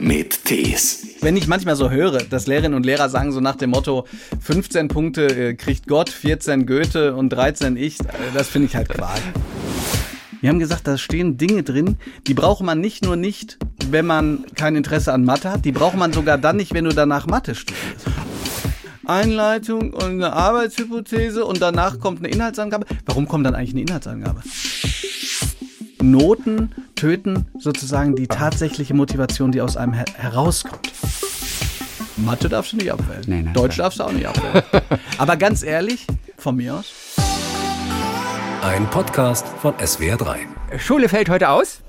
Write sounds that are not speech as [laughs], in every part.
mit Tees. Wenn ich manchmal so höre, dass Lehrerinnen und Lehrer sagen so nach dem Motto 15 Punkte äh, kriegt Gott, 14 Goethe und 13 ich, äh, das finde ich halt Quark. Wir haben gesagt, da stehen Dinge drin, die braucht man nicht nur nicht, wenn man kein Interesse an Mathe hat, die braucht man sogar dann nicht, wenn du danach Mathe studierst. Einleitung und eine Arbeitshypothese und danach kommt eine Inhaltsangabe. Warum kommt dann eigentlich eine Inhaltsangabe? Noten töten sozusagen die tatsächliche Motivation, die aus einem her herauskommt. Mathe darfst du nicht abwählen. Nee, nein, Deutsch klar. darfst du auch nicht abwählen. [laughs] Aber ganz ehrlich, von mir aus, Ein Podcast von SWR3. Schule fällt heute aus,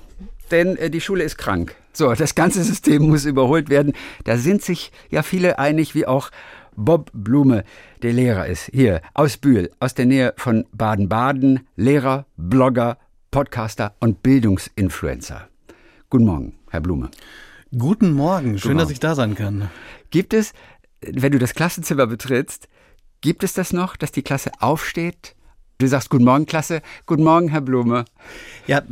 denn äh, die Schule ist krank. So, das ganze System muss überholt werden. Da sind sich ja viele einig, wie auch Bob Blume, der Lehrer ist. Hier aus Bühl, aus der Nähe von Baden-Baden, Lehrer, Blogger, Podcaster und Bildungsinfluencer. Guten Morgen, Herr Blume. guten Morgen. Schön, Morgen. dass ich da sein kann. Gibt es, wenn du das Klassenzimmer betrittst, gibt es das noch, dass die Klasse aufsteht? Du sagst Guten Morgen, Klasse. Guten Morgen, Herr Blume. Ja,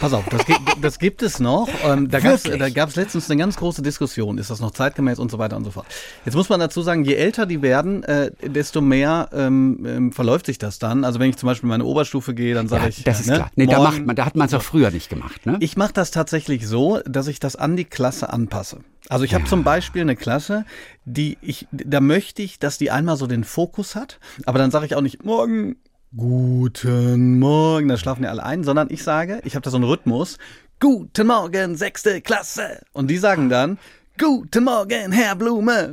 pass auf, das, gibt- das gibt es noch. Ähm, da gab es letztens eine ganz große Diskussion. Ist das noch zeitgemäß und so weiter und so fort. Jetzt muss man dazu sagen, je älter die werden, äh, desto mehr ähm, ähm, verläuft sich das dann. Also wenn ich zum Beispiel in meine Oberstufe gehe, dann sage Ja, ich. das ist ne, klar. Nee, da, macht man, da hat man es auch früher nicht gemacht, ne? Ich mache das tatsächlich so, dass ich das an die Klasse anpasse. Also ich habe zum Beispiel eine Klasse, die ich, da möchte ich, dass die einmal so den Fokus hat, aber dann sage ich auch nicht morgen, guten Morgen, da schlafen ja alle ein, sondern ich sage, ich habe da so einen Rhythmus, guten Morgen, sechste Klasse. Und die sagen dann, guten Morgen, Herr Blume.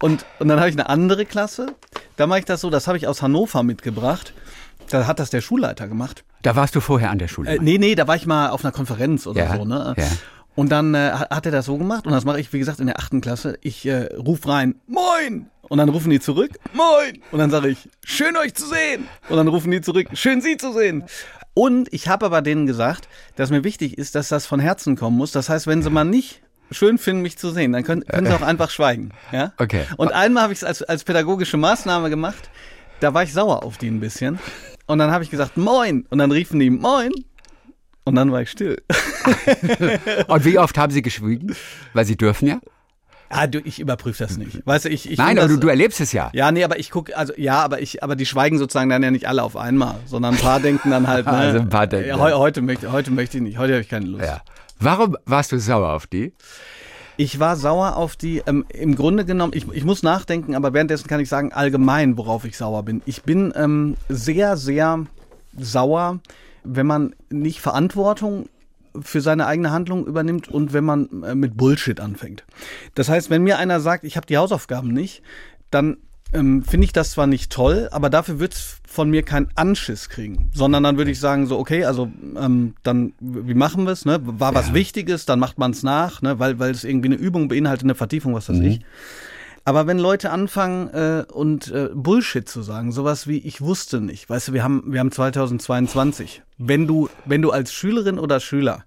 Und, und dann habe ich eine andere Klasse, da mache ich das so, das habe ich aus Hannover mitgebracht. Da hat das der Schulleiter gemacht. Da warst du vorher an der Schule. Äh, nee, nee, da war ich mal auf einer Konferenz oder Ja, so, ne? ja. Und dann äh, hat er das so gemacht und das mache ich, wie gesagt, in der achten Klasse. Ich äh, ruf rein, Moin! Und dann rufen die zurück, Moin! Und dann sage ich, schön euch zu sehen! Und dann rufen die zurück, schön sie zu sehen! Und ich habe aber denen gesagt, dass mir wichtig ist, dass das von Herzen kommen muss. Das heißt, wenn sie mal nicht schön finden, mich zu sehen, dann können, können sie auch einfach schweigen. Ja? Okay. Und einmal habe ich es als, als pädagogische Maßnahme gemacht. Da war ich sauer auf die ein bisschen. Und dann habe ich gesagt, Moin! Und dann riefen die, Moin! Und dann war ich still. [laughs] Und wie oft haben sie geschwiegen? Weil sie dürfen ja. Ah, du, ich überprüfe das nicht. Weißt du, ich, ich Nein, aber du, das, du erlebst es ja. Ja, nee, aber ich gucke, also ja, aber ich, aber die schweigen sozusagen dann ja nicht alle auf einmal, sondern ein paar denken dann halt, [laughs] ne, Also ein paar denken ja, heu, heute möchte, heute möchte ich nicht, heute habe ich keine Lust. Ja. Warum warst du sauer auf die? Ich war sauer auf die, ähm, im Grunde genommen, ich, ich muss nachdenken, aber währenddessen kann ich sagen, allgemein, worauf ich sauer bin. Ich bin ähm, sehr, sehr sauer, wenn man nicht Verantwortung für seine eigene Handlung übernimmt und wenn man äh, mit Bullshit anfängt. Das heißt, wenn mir einer sagt, ich habe die Hausaufgaben nicht, dann ähm, finde ich das zwar nicht toll, aber dafür wird's von mir keinen Anschiss kriegen, sondern dann würde ich sagen so, okay, also ähm, dann, wie machen wir es? Ne? War was Wichtiges, dann macht man es nach, ne? weil, weil es irgendwie eine Übung beinhaltet, eine Vertiefung, was weiß ich. Aber wenn Leute anfangen äh, und äh, Bullshit zu sagen, sowas wie ich wusste nicht, weißt du, wir haben wir haben 2022. Wenn du wenn du als Schülerin oder Schüler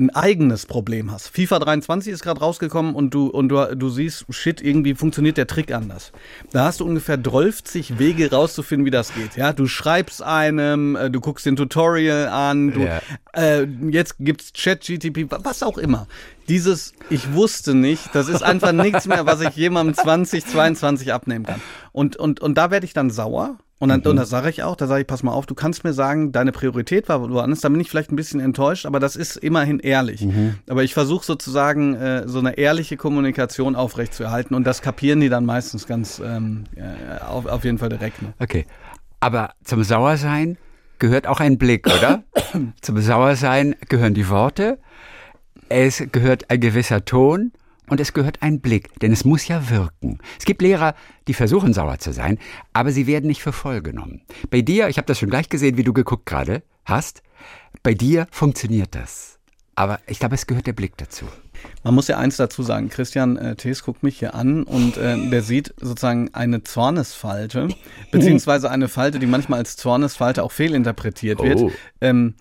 ein eigenes Problem hast. FIFA 23 ist gerade rausgekommen und du und du, du siehst, shit, irgendwie funktioniert der Trick anders. Da hast du ungefähr 12 Wege rauszufinden, wie das geht. Ja, du schreibst einem, äh, du guckst den Tutorial an, du, Ja. äh, jetzt gibt's ChatGTP, was auch immer. Dieses ich wusste nicht, das ist einfach nichts mehr, was ich jemandem 2022 abnehmen kann. Und und und da werde ich dann sauer. Und, dann, und das sage ich auch, da sage ich, pass mal auf, du kannst mir sagen, deine Priorität war woanders, da bin ich vielleicht ein bisschen enttäuscht, aber das ist immerhin ehrlich. Aber ich versuche sozusagen äh, so eine ehrliche Kommunikation aufrechtzuerhalten und das kapieren die dann meistens ganz ähm, äh, auf, auf jeden Fall direkt. Ne? Okay. Aber zum Sauersein gehört auch ein Blick, oder? [coughs] zum Sauersein gehören die Worte, es gehört ein gewisser Ton und es gehört ein Blick, denn es muss ja wirken. Es gibt Lehrer, die versuchen sauer zu sein, aber sie werden nicht für voll genommen. Bei dir, ich habe das schon gleich gesehen, wie du geguckt gerade hast, bei dir funktioniert das. Aber ich glaube, es gehört der Blick dazu. Man muss ja eins dazu sagen, Christian äh, Thees guckt mich hier an und äh, der sieht sozusagen eine Zornesfalte, beziehungsweise eine Falte, die manchmal als Zornesfalte auch fehlinterpretiert wird. Oh. Ähm,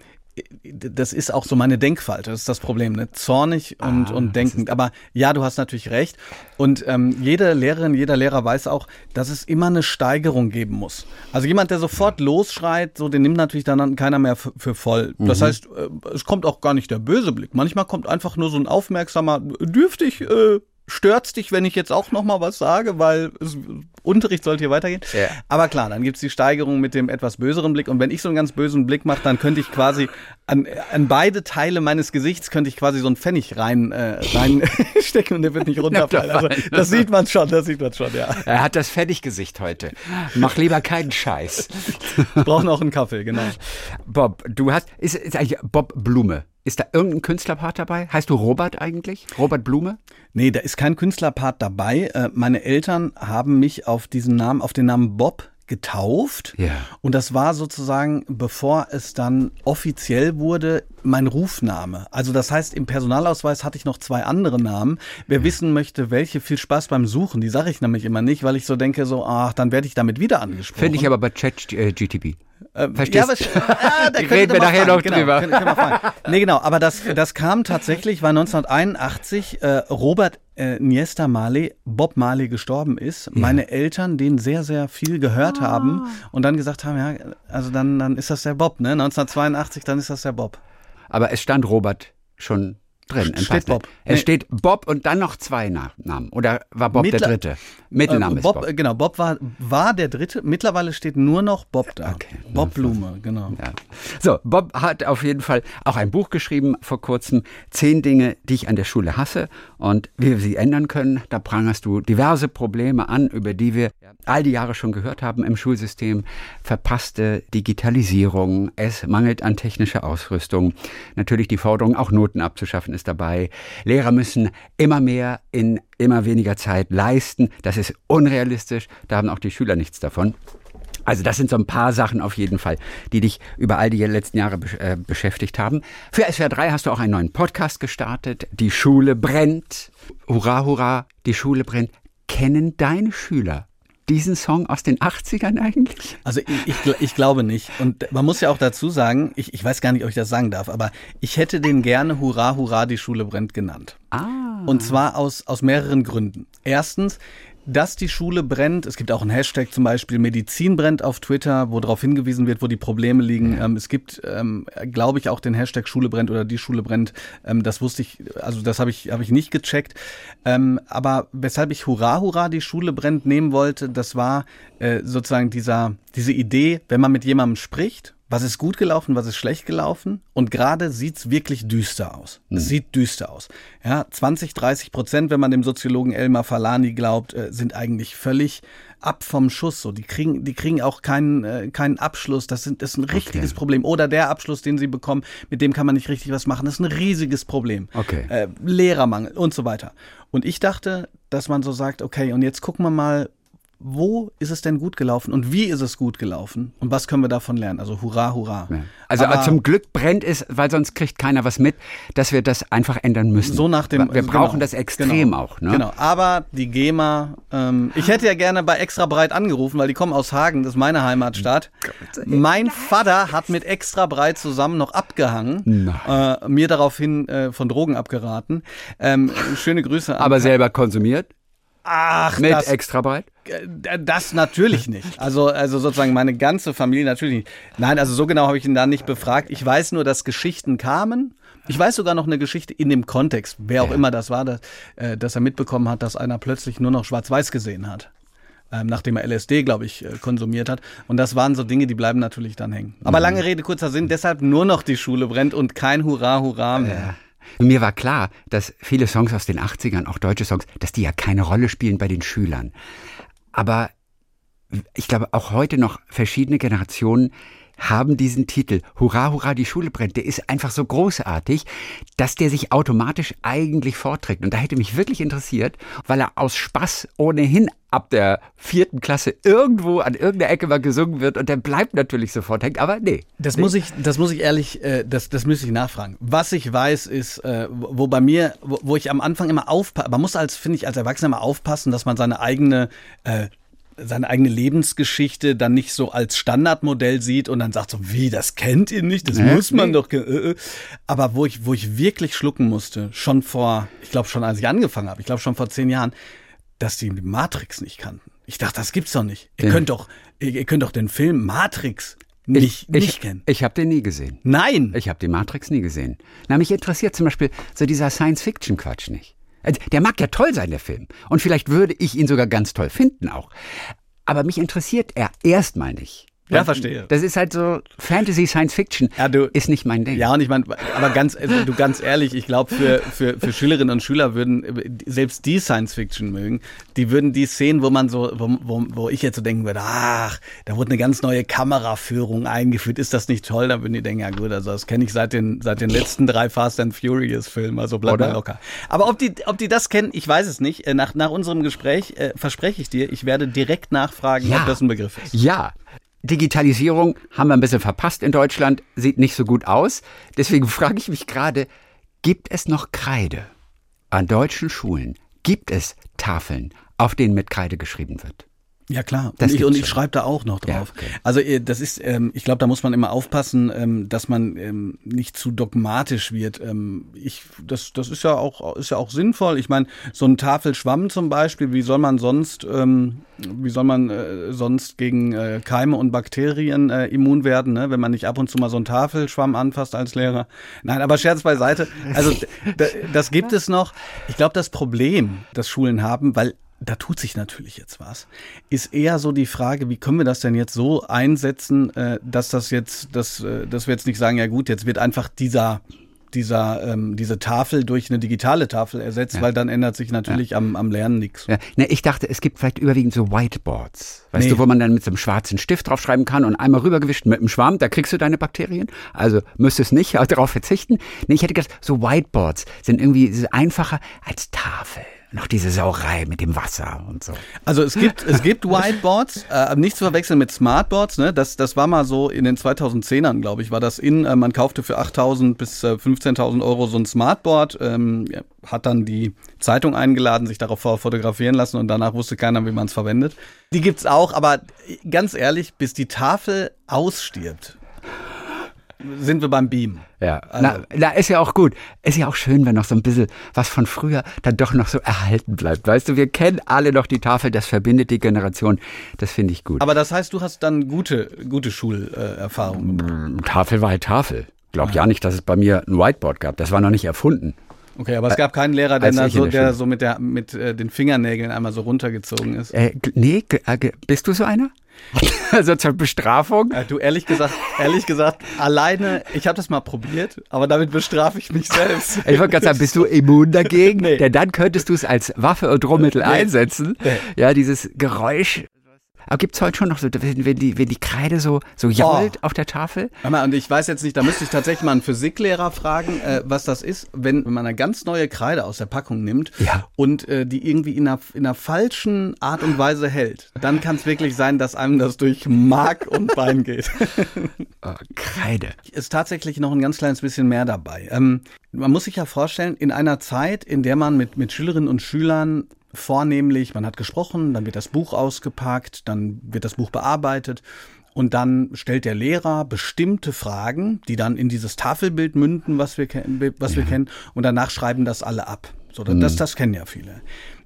das ist auch so meine Denkfalte, das ist das Problem, ne? Zornig und, Ah, und denkend. Aber ja, du hast natürlich recht. Und ähm, jede Lehrerin, jeder Lehrer weiß auch, dass es immer eine Steigerung geben muss. Also jemand, der sofort losschreit, so, den nimmt natürlich dann keiner mehr für, voll. Das heißt, äh, es kommt auch gar nicht der böse Blick. Manchmal kommt einfach nur so ein aufmerksamer, dürftig, äh, stört's dich, wenn ich jetzt auch noch mal was sage, weil es, Unterricht sollte hier weitergehen. Ja. Aber klar, dann gibt's die Steigerung mit dem etwas böseren Blick. Und wenn ich so einen ganz bösen Blick mache, dann könnte ich quasi an, an beide Teile meines Gesichts könnte ich quasi so einen Pfennig rein, äh, reinstecken und der wird nicht [laughs] runterfallen. Also, das sieht man schon, das sieht man schon, ja. Er hat das Fertiggesicht heute. Mach lieber keinen Scheiß. Brauchen auch einen Kaffee, genau. Bob, du hast, ist, ist eigentlich Bob Blume. Ist da irgendein Künstlerpart dabei? Heißt du Robert eigentlich? Robert Blume? Nee, da ist kein Künstlerpart dabei. Äh, meine Eltern haben mich auf diesen Namen, auf den Namen Bob getauft. Ja. Und das war sozusagen, bevor es dann offiziell wurde, mein Rufname. Also das heißt, im Personalausweis hatte ich noch zwei andere Namen. Wer wissen möchte, welche, viel Spaß beim Suchen, die sage ich nämlich immer nicht, weil ich so denke, so, ach, dann werde ich damit wieder angesprochen. Finde ich aber bei Chat äh. Ähm, Verstehst ja, was, ja, [laughs] da Reden wir nachher fragen. noch genau, drüber. Können, können [laughs] nee, genau, aber das, das kam tatsächlich, weil 1981 äh, Robert äh, Niesta Marley, Bob Marley gestorben ist. Meine Eltern den sehr, sehr viel gehört haben und dann gesagt haben, ja, also dann, dann ist das der Bob, ne? 1982, dann ist das der Bob. Aber es stand Robert schon drin. Steht. Bob. Es Nee. steht Bob und dann noch zwei Namen. Oder war Bob der Mittler- dritte? Mittelname Äh, ist Bob, Bob. äh, Genau, Bob war, war der dritte. Mittlerweile steht nur noch Bob da. Okay. Bob Blume, genau. Ja. So, Bob hat auf jeden Fall auch ein Buch geschrieben vor kurzem. Zehn Dinge, die ich an der Schule hasse und wie wir sie ändern können. Da prangerst du diverse Probleme an, über die wir all die Jahre schon gehört haben im Schulsystem. Verpasste Digitalisierung, es mangelt an technischer Ausrüstung. Natürlich die Forderung, auch Noten abzuschaffen, ist dabei. Lehrer müssen immer mehr in immer weniger Zeit leisten. Das ist unrealistisch. Da haben auch die Schüler nichts davon. Also das sind so ein paar Sachen auf jeden Fall, die dich über all die letzten Jahre äh, beschäftigt haben. Für SWR 3 hast du auch einen neuen Podcast gestartet. Die Schule brennt. Hurra, hurra, die Schule brennt. Kennen deine Schüler diesen Song aus den 80ern eigentlich? Also ich, ich, ich glaube nicht. Und man muss ja auch dazu sagen, ich, ich weiß gar nicht, ob ich das sagen darf, aber ich hätte den gerne Hurra, Hurra, die Schule brennt genannt. Ah. Und zwar aus, aus mehreren Gründen. Erstens, dass die Schule brennt. Es gibt auch einen Hashtag zum Beispiel Medizin brennt auf Twitter, wo darauf hingewiesen wird, wo die Probleme liegen. Ähm, es gibt, ähm, glaube ich, auch den Hashtag Schule brennt oder die Schule brennt. Ähm, das wusste ich, also das habe ich, habe ich nicht gecheckt. Ähm, aber weshalb ich Hurra, Hurra, die Schule brennt nehmen wollte, das war äh, sozusagen dieser, diese Idee, wenn man mit jemandem spricht, was ist gut gelaufen, was ist schlecht gelaufen? Und gerade sieht's wirklich düster aus. Es sieht düster aus. Ja, 20, 30 Prozent, wenn man dem Soziologen Elmar Falani glaubt, äh, sind eigentlich völlig ab vom Schuss. So, die kriegen, die kriegen auch keinen, äh, keinen Abschluss. Das, sind, das ist ein richtiges Problem. Oder der Abschluss, den sie bekommen, mit dem kann man nicht richtig was machen. Das ist ein riesiges Problem. Okay. Äh, Lehrermangel und so weiter. Und ich dachte, dass man so sagt, okay, und jetzt gucken wir mal, wo ist es denn gut gelaufen und wie ist es gut gelaufen und was können wir davon lernen? Also hurra, hurra. Ja. Also Aber zum Glück brennt es, weil sonst kriegt keiner was mit, dass wir das einfach ändern müssen. so nach dem. Wir genau, brauchen das extrem genau, auch. Ne? Genau. Aber die GEMA, ähm, ich hätte ja gerne bei Extra Breit angerufen, weil die kommen aus Hagen, das ist meine Heimatstadt. Mein Vater hat mit Extra Breit zusammen noch abgehangen, äh, mir daraufhin äh, von Drogen abgeraten. Ähm, schöne Grüße an. Aber selber konsumiert Ach, mit das, extra breit. Das natürlich nicht. Also, also sozusagen meine ganze Familie natürlich nicht. Nein, also so genau habe ich ihn da nicht befragt. Ich weiß nur, dass Geschichten kamen. Ich weiß sogar noch eine Geschichte in dem Kontext, wer auch immer das war, dass, äh, dass er mitbekommen hat, dass einer plötzlich nur noch Schwarz-Weiß gesehen hat. Ähm, nachdem er LSD, glaube ich, äh, konsumiert hat. Und das waren so Dinge, die bleiben natürlich dann hängen. Aber lange Rede, kurzer Sinn, deshalb nur noch die Schule brennt und kein Hurra, Hurra mehr. Mir war klar, dass viele Songs aus den 80ern, auch deutsche Songs, dass die ja keine Rolle spielen bei den Schülern. Aber ich glaube, auch heute noch verschiedene Generationen haben diesen Titel Hurra, hurra, die Schule brennt. Der ist einfach so großartig, dass der sich automatisch eigentlich vorträgt. Und da hätte mich wirklich interessiert, weil er aus Spaß ohnehin ab der vierten Klasse irgendwo an irgendeiner Ecke mal gesungen wird und der bleibt natürlich sofort hängen. Aber nee. Das muss ich, das muss ich ehrlich, äh, das, das müsste ich nachfragen. Was ich weiß, ist, äh, wo bei mir, wo, wo ich am Anfang immer aufpasse, man muss als, finde ich, als Erwachsener immer aufpassen, dass man seine eigene äh, seine eigene Lebensgeschichte dann nicht so als Standardmodell sieht und dann sagt so, wie, das kennt ihr nicht, das Nee, muss man nee. doch. Äh, äh. Aber wo ich, wo ich wirklich schlucken musste, schon vor, ich glaube schon als ich angefangen habe, ich glaube schon vor zehn Jahren, dass die die Matrix nicht kannten. Ich dachte, das gibt's doch nicht. Ihr Ja. könnt doch, ihr, ihr könnt doch den Film Matrix nicht, ich, nicht kennen. Ich habe den nie gesehen. Nein. Ich habe die Matrix nie gesehen. Na, mich interessiert zum Beispiel so dieser Science-Fiction-Quatsch nicht. Also, Der mag ja toll sein, der Film. Und vielleicht würde ich ihn sogar ganz toll finden auch. Aber mich interessiert er erstmal nicht. Ja, verstehe. Das ist halt so Fantasy, Science Fiction Ja, du- ist nicht mein Ding. Ja, und ich meine, aber ganz, also du ganz ehrlich, ich glaube, für, für, für Schülerinnen und Schüler würden selbst die Science Fiction mögen, die würden die Szenen, wo man so, wo, wo, wo ich jetzt so denken würde, ach, da wurde eine ganz neue Kameraführung eingeführt, ist das nicht toll? Da würden die denken, ja gut, also das kenne ich seit den, seit den letzten drei Fast and Furious Filmen, also bleib Oder? mal locker. Aber ob die, ob die das kennen, ich weiß es nicht. Äh, Nach, nach unserem Gespräch äh, verspreche ich dir, ich werde direkt nachfragen, Ja. ob das ein Begriff ist. Ja. Digitalisierung haben wir ein bisschen verpasst in Deutschland, sieht nicht so gut aus. Deswegen [laughs] frage ich mich gerade, gibt es noch Kreide an deutschen Schulen? Gibt es Tafeln, auf denen mit Kreide geschrieben wird? Ja klar. Das und ich, und ich schreibe da auch noch Ja, drauf. okay. Also äh, das ist, ähm, ich glaube, da muss man immer aufpassen, ähm, dass man ähm, nicht zu dogmatisch wird. Ähm, ich, das, das ist ja auch, ist ja auch sinnvoll. Ich meine, so ein Tafelschwamm zum Beispiel, wie soll man sonst, ähm, wie soll man äh, sonst gegen äh, Keime und Bakterien äh, immun werden, ne? wenn man nicht ab und zu mal so einen Tafelschwamm anfasst als Lehrer? Nein, aber Scherz beiseite. Also das gibt es noch. Ich glaube, das Problem, das Schulen haben, weil da tut sich natürlich jetzt was, ist eher so die Frage, wie können wir das denn jetzt so einsetzen, äh, dass das jetzt, dass, äh, dass wir jetzt nicht sagen, ja gut, jetzt wird einfach dieser dieser ähm, diese Tafel durch eine digitale Tafel ersetzt, Ja. weil dann ändert sich natürlich am, am Lernen nichts. Ja, ne, ich dachte, es gibt vielleicht überwiegend so Whiteboards. Weißt Nee. du, wo man dann mit so einem schwarzen Stift draufschreiben kann und einmal rübergewischt mit einem Schwamm, da kriegst du deine Bakterien. Also müsstest nicht [laughs] darauf verzichten. Nee, ich hätte gedacht, so Whiteboards sind irgendwie einfacher als Tafel. Noch diese Sauerei mit dem Wasser und so. Also es gibt, es gibt Whiteboards, [laughs] äh, nicht zu verwechseln mit Smartboards. Ne? Das, das war mal so in den 2010ern, glaube ich, war das in. Äh, man kaufte für 8.000 bis äh, 15.000 Euro so ein Smartboard, ähm, hat dann die Zeitung eingeladen, sich darauf fotografieren lassen und danach wusste keiner, wie man es verwendet. Die gibt's auch, aber ganz ehrlich, bis die Tafel ausstirbt, sind wir beim Beam. Ja, Also- na, na, ist ja auch gut. Ist ja auch schön, wenn noch so ein bisschen was von früher dann doch noch so erhalten bleibt. Weißt du, wir kennen alle noch die Tafel, das verbindet die Generation. Das finde ich gut. Aber das heißt, du hast dann gute, gute Schulerfahrungen gemacht. Tafel war halt Tafel. Glaub ja nicht, dass es bei mir ein Whiteboard gab. Das war noch nicht erfunden. Okay, aber es gab keinen Lehrer, der, da so, der der so mit, der, mit äh, den Fingernägeln einmal so runtergezogen ist. Äh, nee, äh, bist du so einer? [laughs] also zur Bestrafung? Ja, du, ehrlich gesagt, ehrlich gesagt, alleine, ich habe das mal probiert, aber damit bestrafe ich mich selbst. Ich wollte gerade sagen, bist du immun dagegen? Nee. Denn dann könntest du es als Waffe und Drohmittel einsetzen. Nee. Ja, dieses Geräusch. Aber gibt's heute schon noch so, wenn, wenn, die, wenn die Kreide so, so jault auf der Tafel? Mal, und ich weiß jetzt nicht, da müsste ich tatsächlich mal einen Physiklehrer fragen, äh, was das ist, wenn, wenn man eine ganz neue Kreide aus der Packung nimmt Ja. und äh, die irgendwie in einer, in einer falschen Art und Weise hält. Dann kann es wirklich sein, dass einem das durch Mark und Bein geht. [laughs] Oh, Kreide. ist tatsächlich noch ein ganz kleines bisschen mehr dabei. Ähm, man muss sich ja vorstellen, in einer Zeit, in der man mit, mit Schülerinnen und Schülern vornehmlich, man hat gesprochen, dann wird das Buch ausgepackt, dann wird das Buch bearbeitet und dann stellt der Lehrer bestimmte Fragen, die dann in dieses Tafelbild münden, was wir, was wir kennen, und danach schreiben das alle ab. So, das, das kennen ja viele.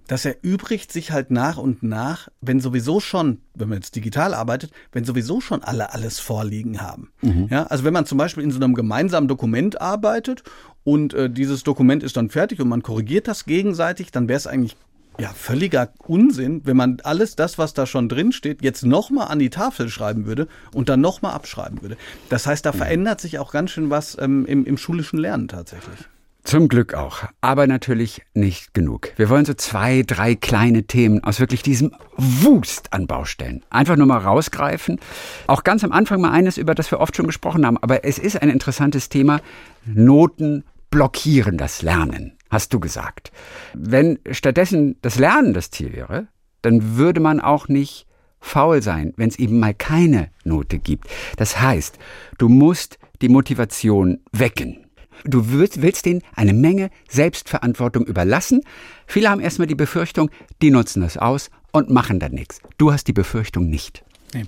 Das erübrigt sich halt nach und nach, wenn sowieso schon, wenn man jetzt digital arbeitet, wenn sowieso schon alle alles vorliegen haben. Ja, also wenn man zum Beispiel in so einem gemeinsamen Dokument arbeitet und äh, dieses Dokument ist dann fertig und man korrigiert das gegenseitig, dann wäre es eigentlich ja völliger Unsinn, wenn man alles das, was da schon drin steht, jetzt nochmal an die Tafel schreiben würde und dann nochmal abschreiben würde. Das heißt, da verändert sich auch ganz schön was ähm, im, im schulischen Lernen tatsächlich. Zum Glück auch. Aber natürlich nicht genug. Wir wollen so zwei, drei kleine Themen aus wirklich diesem Wust an Baustellen einfach nur mal rausgreifen. Auch ganz am Anfang mal eines, über das wir oft schon gesprochen haben. Aber es ist ein interessantes Thema. Noten blockieren das Lernen, hast du gesagt. Wenn stattdessen das Lernen das Ziel wäre, dann würde man auch nicht faul sein, wenn es eben mal keine Note gibt. Das heißt, du musst die Motivation wecken. Du willst, willst denen eine Menge Selbstverantwortung überlassen. Viele haben erstmal die Befürchtung, die nutzen das aus und machen dann nichts. Du hast die Befürchtung nicht. Nee.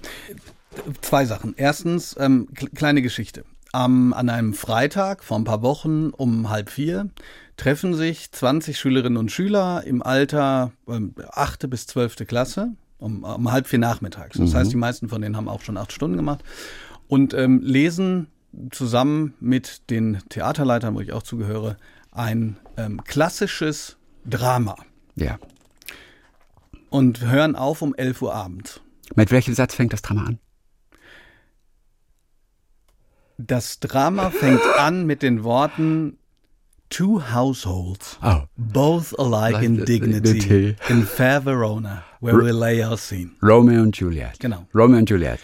Zwei Sachen. Erstens, ähm, kleine Geschichte. Ähm, an einem Freitag vor ein paar Wochen um halb vier treffen sich 20 Schülerinnen und Schüler im Alter ähm, 8. bis 12. Klasse um, um halb vier nachmittags. Das mhm. heißt, die meisten von denen haben auch schon acht Stunden gemacht und ähm, lesen zusammen mit den Theaterleitern, wo ich auch zugehöre, ein ähm, klassisches Drama. Ja. Und hören auf um 11 Uhr abends. Mit welchem Satz fängt das Drama an? Das Drama fängt an mit den Worten Two households, oh. both alike in dignity, in fair Verona, where we lay our scene. Romeo und Juliet. Genau. Romeo und Juliet.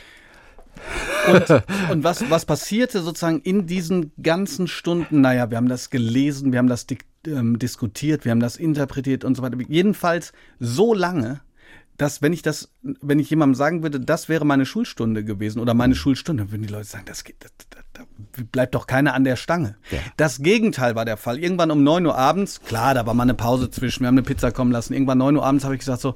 Und, [laughs] und, was, was passierte sozusagen in diesen ganzen Stunden? Naja, wir haben das gelesen, wir haben das ähm, diskutiert, wir haben das interpretiert und so weiter. Jedenfalls so lange, dass wenn ich das, wenn ich jemandem sagen würde, das wäre meine Schulstunde gewesen oder meine Schulstunde, würden die Leute sagen, das geht, das, das, da bleibt doch keiner an der Stange. Ja. Das Gegenteil war der Fall. Irgendwann um neun Uhr abends, klar, da war mal eine Pause zwischen, wir haben eine Pizza kommen lassen. Irgendwann neun Uhr abends habe ich gesagt so,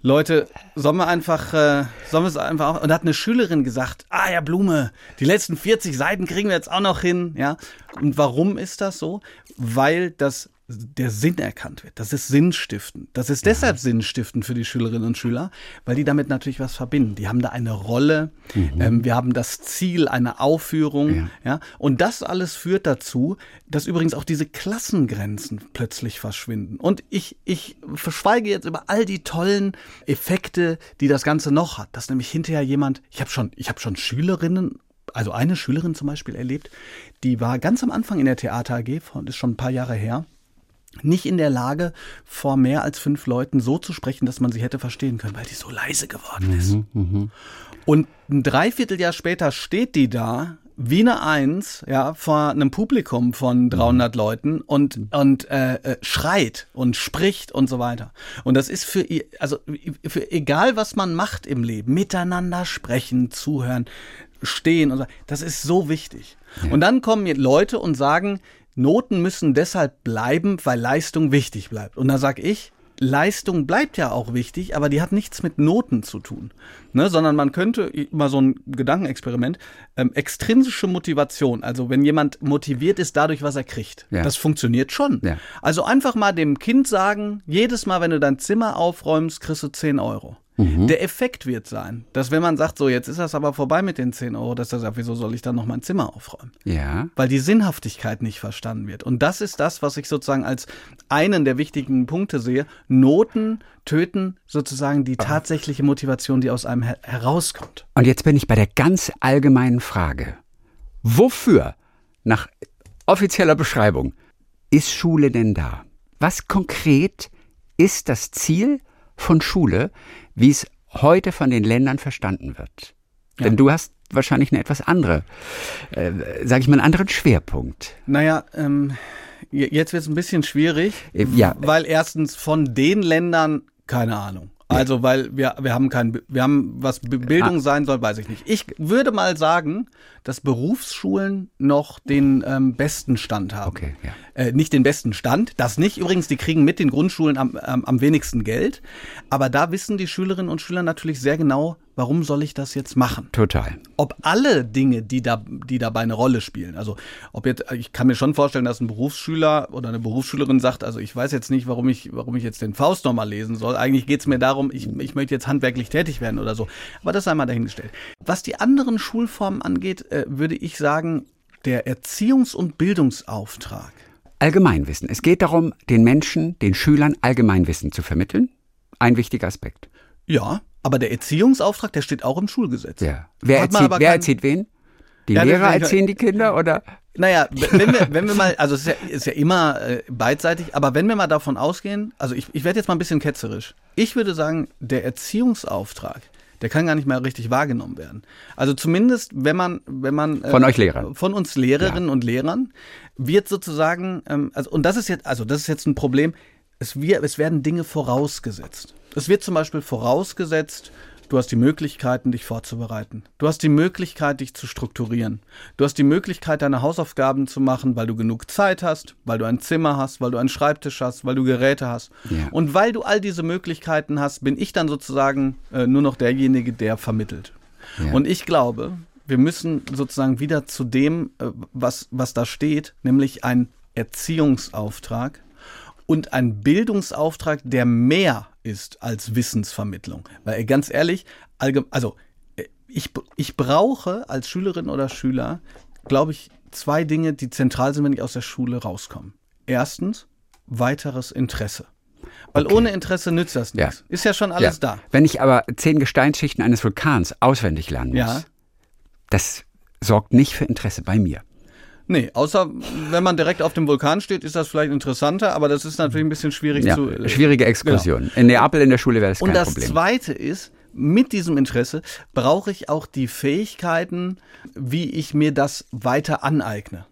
Leute, sollen wir einfach, äh, sollen wir es einfach auch, und da hat eine Schülerin gesagt, ah ja, Blume, die letzten 40 Seiten kriegen wir jetzt auch noch hin, ja. Und warum ist das so? Weil das der Sinn erkannt wird. Das ist sinnstiftend. Das ist deshalb ja. sinnstiftend für die Schülerinnen und Schüler, weil die damit natürlich was verbinden. Die haben da eine Rolle. Mhm. Ähm, wir haben das Ziel, eine Aufführung. Ja. ja. Und das alles führt dazu, dass übrigens auch diese Klassengrenzen plötzlich verschwinden. Und ich, ich verschweige jetzt über all die tollen Effekte, die das Ganze noch hat. Dass nämlich hinterher jemand, ich habe schon, ich habe schon Schülerinnen also eine Schülerin zum Beispiel erlebt, die war ganz am Anfang in der Theater AG, ist schon ein paar Jahre her nicht in der Lage, vor mehr als fünf Leuten so zu sprechen, dass man sie hätte verstehen können, weil die so leise geworden ist. Mhm, mh. Und ein Dreivierteljahr später steht die da wie eine Eins, ja, vor einem Publikum von 300 mhm. Leuten und, und äh, äh, schreit und spricht und so weiter. Und das ist für, also für egal was man macht im Leben, miteinander sprechen, zuhören, stehen und so, das ist so wichtig. Ja. Und dann kommen Leute und sagen, Noten müssen deshalb bleiben, weil Leistung wichtig bleibt. Und da sag ich, Leistung bleibt ja auch wichtig, aber die hat nichts mit Noten zu tun, ne? sondern man könnte mal so ein Gedankenexperiment, ähm, extrinsische Motivation, also wenn jemand motiviert ist dadurch, was er kriegt, ja. das funktioniert schon. Ja. Also einfach mal dem Kind sagen, jedes Mal, wenn du dein Zimmer aufräumst, kriegst du 10 Euro. Mhm. Der Effekt wird sein, dass wenn man sagt, so jetzt ist das aber vorbei mit den 10 Euro, dass er sagt, wieso soll ich dann noch mein Zimmer aufräumen? Ja. Weil die Sinnhaftigkeit nicht verstanden wird. Und das ist das, was ich sozusagen als einen der wichtigen Punkte sehe. Noten töten sozusagen die tatsächliche Motivation, die aus einem her herauskommt. Und jetzt bin ich bei der ganz allgemeinen Frage. Wofür, nach offizieller Beschreibung, ist Schule denn da? Was konkret ist das Ziel von Schule, wie es heute von den Ländern verstanden wird. Ja. Denn du hast wahrscheinlich eine etwas andere, äh, sage ich mal, einen anderen Schwerpunkt. Naja, ähm, jetzt wird es ein bisschen schwierig, äh, ja. weil erstens von den Ländern keine Ahnung. Also, weil wir, wir haben kein, wir haben, was Bildung ah. sein soll, weiß ich nicht. Ich würde mal sagen, dass Berufsschulen noch den ähm, besten Stand haben. Okay, ja. Äh, nicht den besten Stand, das nicht. Übrigens, die kriegen mit den Grundschulen am, am, am wenigsten Geld. Aber da wissen die Schülerinnen und Schüler natürlich sehr genau, warum soll ich das jetzt machen? Total. Ob alle Dinge, die da, die dabei eine Rolle spielen, also ob jetzt, ich kann mir schon vorstellen, dass ein Berufsschüler oder eine Berufsschülerin sagt, also ich weiß jetzt nicht, warum ich, warum ich jetzt den Faust nochmal lesen soll. Eigentlich geht es mir darum, ich, ich möchte jetzt handwerklich tätig werden oder so. Aber das sei mal dahingestellt. Was die anderen Schulformen angeht, äh, würde ich sagen, der Erziehungs- und Bildungsauftrag. Allgemeinwissen. Es geht darum, den Menschen, den Schülern Allgemeinwissen zu vermitteln. Ein wichtiger Aspekt. Ja, aber der Erziehungsauftrag, der steht auch im Schulgesetz. Ja. Wer, erzieht, wer erzieht wen? Die ja, Lehrer erziehen die Kinder oder? Naja, wenn wir, wenn wir mal, also es ist ja, ist ja immer äh, beidseitig, aber wenn wir mal davon ausgehen, also ich, ich werde jetzt mal ein bisschen ketzerisch. Ich würde sagen, der Erziehungsauftrag, der kann gar nicht mehr richtig wahrgenommen werden. Also zumindest, wenn man, wenn man äh, von euch Lehrern, von uns Lehrerinnen ja. und Lehrern wird sozusagen, ähm, also und das ist jetzt, also das ist jetzt ein Problem. Es, wir, es werden Dinge vorausgesetzt. Es wird zum Beispiel vorausgesetzt, Du hast die Möglichkeiten, dich vorzubereiten. Du hast die Möglichkeit, dich zu strukturieren. Du hast die Möglichkeit, deine Hausaufgaben zu machen, weil du genug Zeit hast, weil du ein Zimmer hast, weil du einen Schreibtisch hast, weil du Geräte hast. Ja. Und weil du all diese Möglichkeiten hast, bin ich dann sozusagen äh, nur noch derjenige, der vermittelt. Ja. Und ich glaube, wir müssen sozusagen wieder zu dem, äh, was, was da steht, nämlich ein Erziehungsauftrag und ein Bildungsauftrag, der mehr ist als Wissensvermittlung. Weil ganz ehrlich, also äh, ich, ich brauche als Schülerin oder Schüler, glaube ich, zwei Dinge, die zentral sind, wenn ich aus der Schule rauskomme. Erstens, weiteres Interesse. Weil Okay. ohne Interesse nützt das Ja. nichts. Ist ja schon alles ja. da. Wenn ich aber zehn Gesteinsschichten eines Vulkans auswendig lernen muss, Ja. das sorgt nicht für Interesse bei mir. Nee, außer wenn man direkt auf dem Vulkan steht, ist das vielleicht interessanter, aber das ist natürlich ein bisschen schwierig Ja, zu. äh, schwierige Exkursion. In Neapel in der Schule wäre das Und kein das Problem. Zweite ist, mit diesem Interesse brauche ich auch die Fähigkeiten, wie ich mir das weiter aneigne.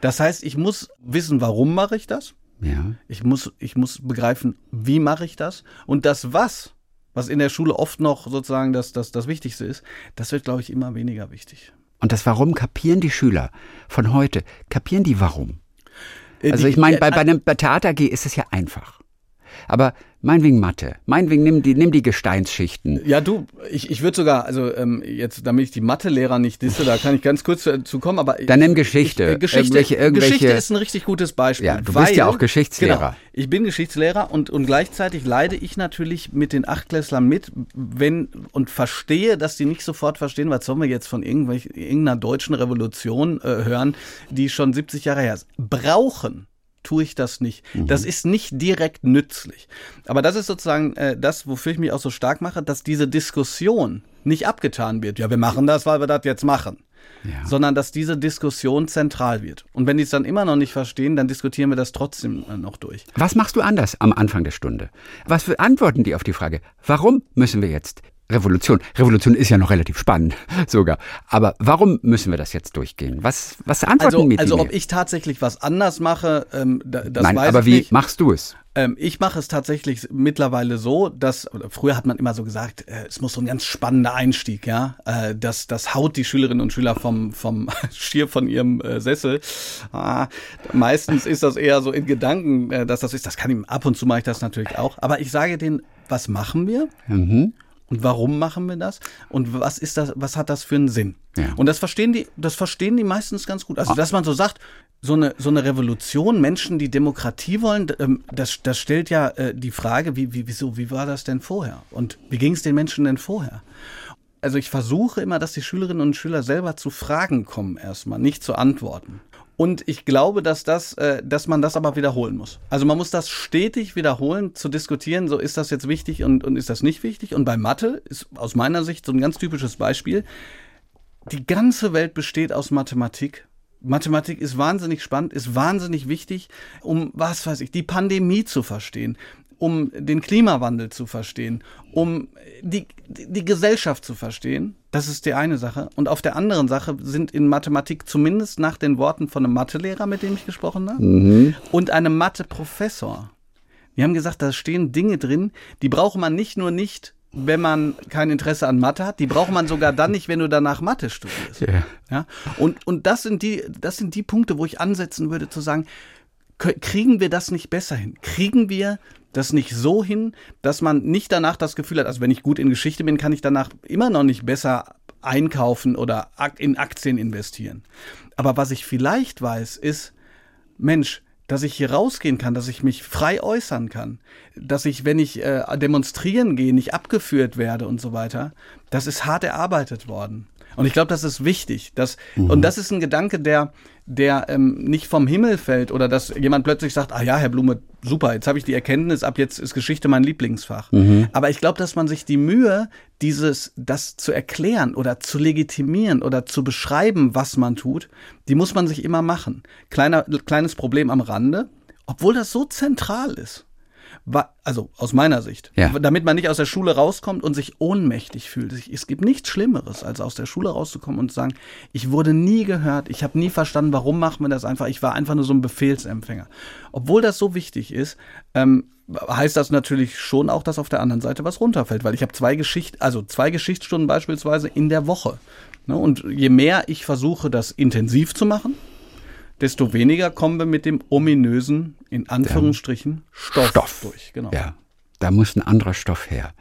Das heißt, ich muss wissen, warum mache ich das? Ja. Ich muss, ich muss begreifen, wie mache ich das? Und das Was, was in der Schule oft noch sozusagen das, das, das Wichtigste ist, das wird, glaube ich, immer weniger wichtig. Und das Warum kapieren die Schüler von heute? Kapieren die Warum? Äh, Also ich meine, bei, bei einem bei Theater AG ist es ja einfach. Aber meinetwegen Mathe, meinetwegen nimm die, nimm die Gesteinsschichten. Ja, du, ich, ich würde sogar, also ähm, jetzt, damit ich die Mathelehrer nicht disse, da kann ich ganz kurz zu, zu kommen, aber Dann nimm Geschichte. Ich, äh, Geschichte, Irgendwelche- irgendwelche- Geschichte ist ein richtig gutes Beispiel. Ja, du bist ja auch Geschichtslehrer. Genau, ich bin Geschichtslehrer und, und gleichzeitig leide ich natürlich mit den Achtklässlern mit, wenn und verstehe, dass die nicht sofort verstehen, was sollen wir jetzt von irgendwelch, irgendeiner deutschen Revolution äh, hören, die schon 70 Jahre her ist. Brauchen tue ich das nicht. Das ist nicht direkt nützlich. Aber das ist sozusagen äh, das, wofür ich mich auch so stark mache, dass diese Diskussion nicht abgetan wird. Ja, wir machen das, weil wir das jetzt machen. Ja. Sondern dass diese Diskussion zentral wird. Und wenn die es dann immer noch nicht verstehen, dann diskutieren wir das trotzdem äh, noch durch. Was machst du anders am Anfang der Stunde? Was antworten die auf die Frage, warum müssen wir jetzt Revolution? Revolution ist ja noch relativ spannend [laughs] sogar. Aber warum müssen wir das jetzt durchgehen? Was, was antworten Also, die also ob ich tatsächlich was anders mache, ähm, da, das Nein, weiß aber ich wie nicht. machst du es? Ähm, ich mache es tatsächlich mittlerweile so, dass, früher hat man immer so gesagt, äh, es muss so ein ganz spannender Einstieg, ja. Äh, das, das haut die Schülerinnen und Schüler vom, vom [laughs] Schier von ihrem äh, Sessel. Ah, meistens ist das eher so in Gedanken, äh, dass das ist. Das kann ich, ab und zu mache ich das natürlich auch. Aber ich sage denen, was machen wir? Mhm. Und warum machen wir das? Und was ist das, was hat das für einen Sinn? Ja. Und das verstehen die, das verstehen die meistens ganz gut. Also, dass man so sagt, so eine, so eine Revolution, Menschen, die Demokratie wollen, ähm, das, das stellt ja äh, die Frage, wie, wie, wieso, wie war das denn vorher? Und wie ging es den Menschen denn vorher? Also ich versuche immer, dass die Schülerinnen und Schüler selber zu Fragen kommen erstmal, nicht zu Antworten. Und ich glaube, dass das, äh, dass man das aber wiederholen muss. Also man muss das stetig wiederholen, zu diskutieren, so ist das jetzt wichtig und, und ist das nicht wichtig. Und bei Mathe ist aus meiner Sicht so ein ganz typisches Beispiel. Die ganze Welt besteht aus Mathematik. Mathematik ist wahnsinnig spannend, ist wahnsinnig wichtig, um, was weiß ich, die Pandemie zu verstehen, um den Klimawandel zu verstehen, um die, die Gesellschaft zu verstehen. Das ist die eine Sache. Und auf der anderen Sache sind in Mathematik zumindest nach den Worten von einem Mathelehrer, mit dem ich gesprochen habe, und einem Matheprofessor. Die haben gesagt, da stehen Dinge drin, die braucht man nicht nur nicht, wenn man kein Interesse an Mathe hat, die braucht man sogar dann nicht, wenn du danach Mathe studierst. Ja. Ja? Und, und das sind die, das sind die Punkte, wo ich ansetzen würde, zu sagen, kriegen wir das nicht besser hin? Kriegen wir das nicht so hin, dass man nicht danach das Gefühl hat, also wenn ich gut in Geschichte bin, kann ich danach immer noch nicht besser einkaufen oder in Aktien investieren. Aber was ich vielleicht weiß, ist, Mensch, dass ich hier rausgehen kann, dass ich mich frei äußern kann, dass ich, wenn ich äh, demonstrieren gehe, nicht abgeführt werde und so weiter, das ist hart erarbeitet worden. Und ich glaube, das ist wichtig. Dass, Und das ist ein Gedanke, der, der ähm, nicht vom Himmel fällt oder dass jemand plötzlich sagt, ah ja, Herr Blume, super, jetzt habe ich die Erkenntnis, ab jetzt ist Geschichte mein Lieblingsfach. Aber ich glaube, dass man sich die Mühe, dieses, das zu erklären oder zu legitimieren oder zu beschreiben, was man tut, die muss man sich immer machen. Kleiner, kleines Problem am Rande, obwohl das so zentral ist. Also aus meiner Sicht. Ja. Damit man nicht aus der Schule rauskommt und sich ohnmächtig fühlt. Es gibt nichts Schlimmeres, als aus der Schule rauszukommen und zu sagen, ich wurde nie gehört, ich habe nie verstanden, warum macht man das einfach. Ich war einfach nur so ein Befehlsempfänger. Obwohl das so wichtig ist, ähm, heißt das natürlich schon auch, dass auf der anderen Seite was runterfällt, weil ich habe zwei Geschicht, also zwei Geschichtsstunden beispielsweise in der Woche. Ne? Und je mehr ich versuche, das intensiv zu machen, desto weniger kommen wir mit dem ominösen, in Anführungsstrichen, Stoff, Stoff. durch. Genau. Ja, da muss ein anderer Stoff her.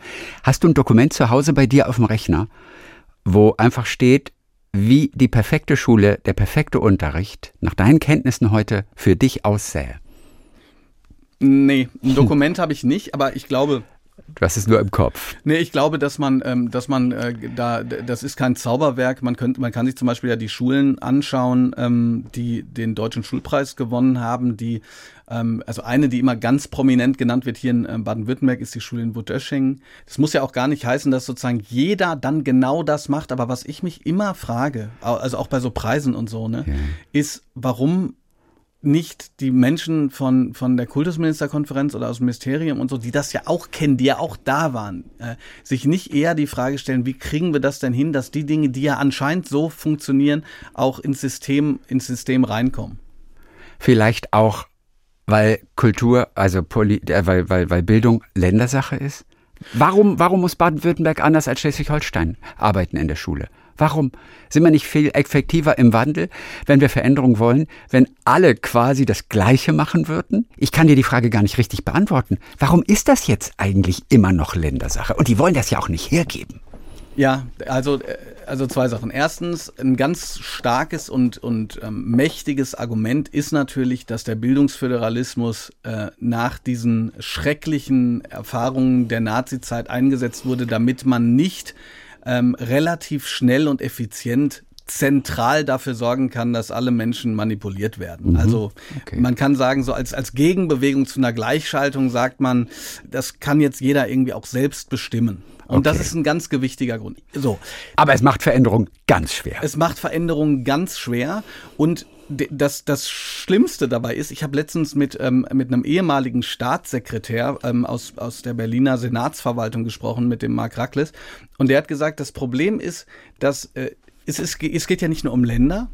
Hast du ein Dokument zu Hause bei dir auf dem Rechner, wo einfach steht, wie die perfekte Schule, der perfekte Unterricht nach deinen Kenntnissen heute für dich aussähe? Nee, ein Dokument [laughs] habe ich nicht, aber ich glaube, Du hast es nur im Kopf. Nee, ich glaube, dass man, ähm, dass man äh, da, das ist kein Zauberwerk. Man könnte, man kann sich zum Beispiel ja die Schulen anschauen, ähm, die den deutschen Schulpreis gewonnen haben. Die, ähm, also eine, die immer ganz prominent genannt wird hier in äh, Baden-Württemberg, ist die Schule in Wuttösching. Das muss ja auch gar nicht heißen, dass sozusagen jeder dann genau das macht. Aber was ich mich immer frage, also auch bei so Preisen und so, ne, ja. ist, warum nicht die Menschen von, von der Kultusministerkonferenz oder aus dem Ministerium und so, die das ja auch kennen, die ja auch da waren, äh, sich nicht eher die Frage stellen, wie kriegen wir das denn hin, dass die Dinge, die ja anscheinend so funktionieren, auch ins System, ins System reinkommen? Vielleicht auch, weil Kultur, also Poli, äh, weil, weil, weil Bildung Ländersache ist? Warum, warum muss Baden-Württemberg anders als Schleswig-Holstein arbeiten in der Schule? Warum sind wir nicht viel effektiver im Wandel, wenn wir Veränderung wollen, wenn alle quasi das Gleiche machen würden? Ich kann dir die Frage gar nicht richtig beantworten. Warum ist das jetzt eigentlich immer noch Ländersache? Und die wollen das ja auch nicht hergeben. Ja, also, äh, also zwei Sachen. Erstens, ein ganz starkes und, und ähm, mächtiges Argument ist natürlich, dass der Bildungsföderalismus äh, nach diesen schrecklichen Erfahrungen der Nazizeit eingesetzt wurde, damit man nicht ähm, relativ schnell und effizient zentral dafür sorgen kann, dass alle Menschen manipuliert werden. Mhm. Also okay. man kann sagen, so als, als Gegenbewegung zu einer Gleichschaltung sagt man, das kann jetzt jeder irgendwie auch selbst bestimmen. Und okay. das ist ein ganz gewichtiger Grund. So. Aber es macht Veränderung ganz schwer. Es macht Veränderungen ganz schwer. Und das, das Schlimmste dabei ist, ich habe letztens mit, ähm, mit einem ehemaligen Staatssekretär ähm, aus, aus der Berliner Senatsverwaltung gesprochen, mit dem Mark Rackles. Und der hat gesagt, das Problem ist, dass äh, es, ist, es geht ja nicht nur um Länder,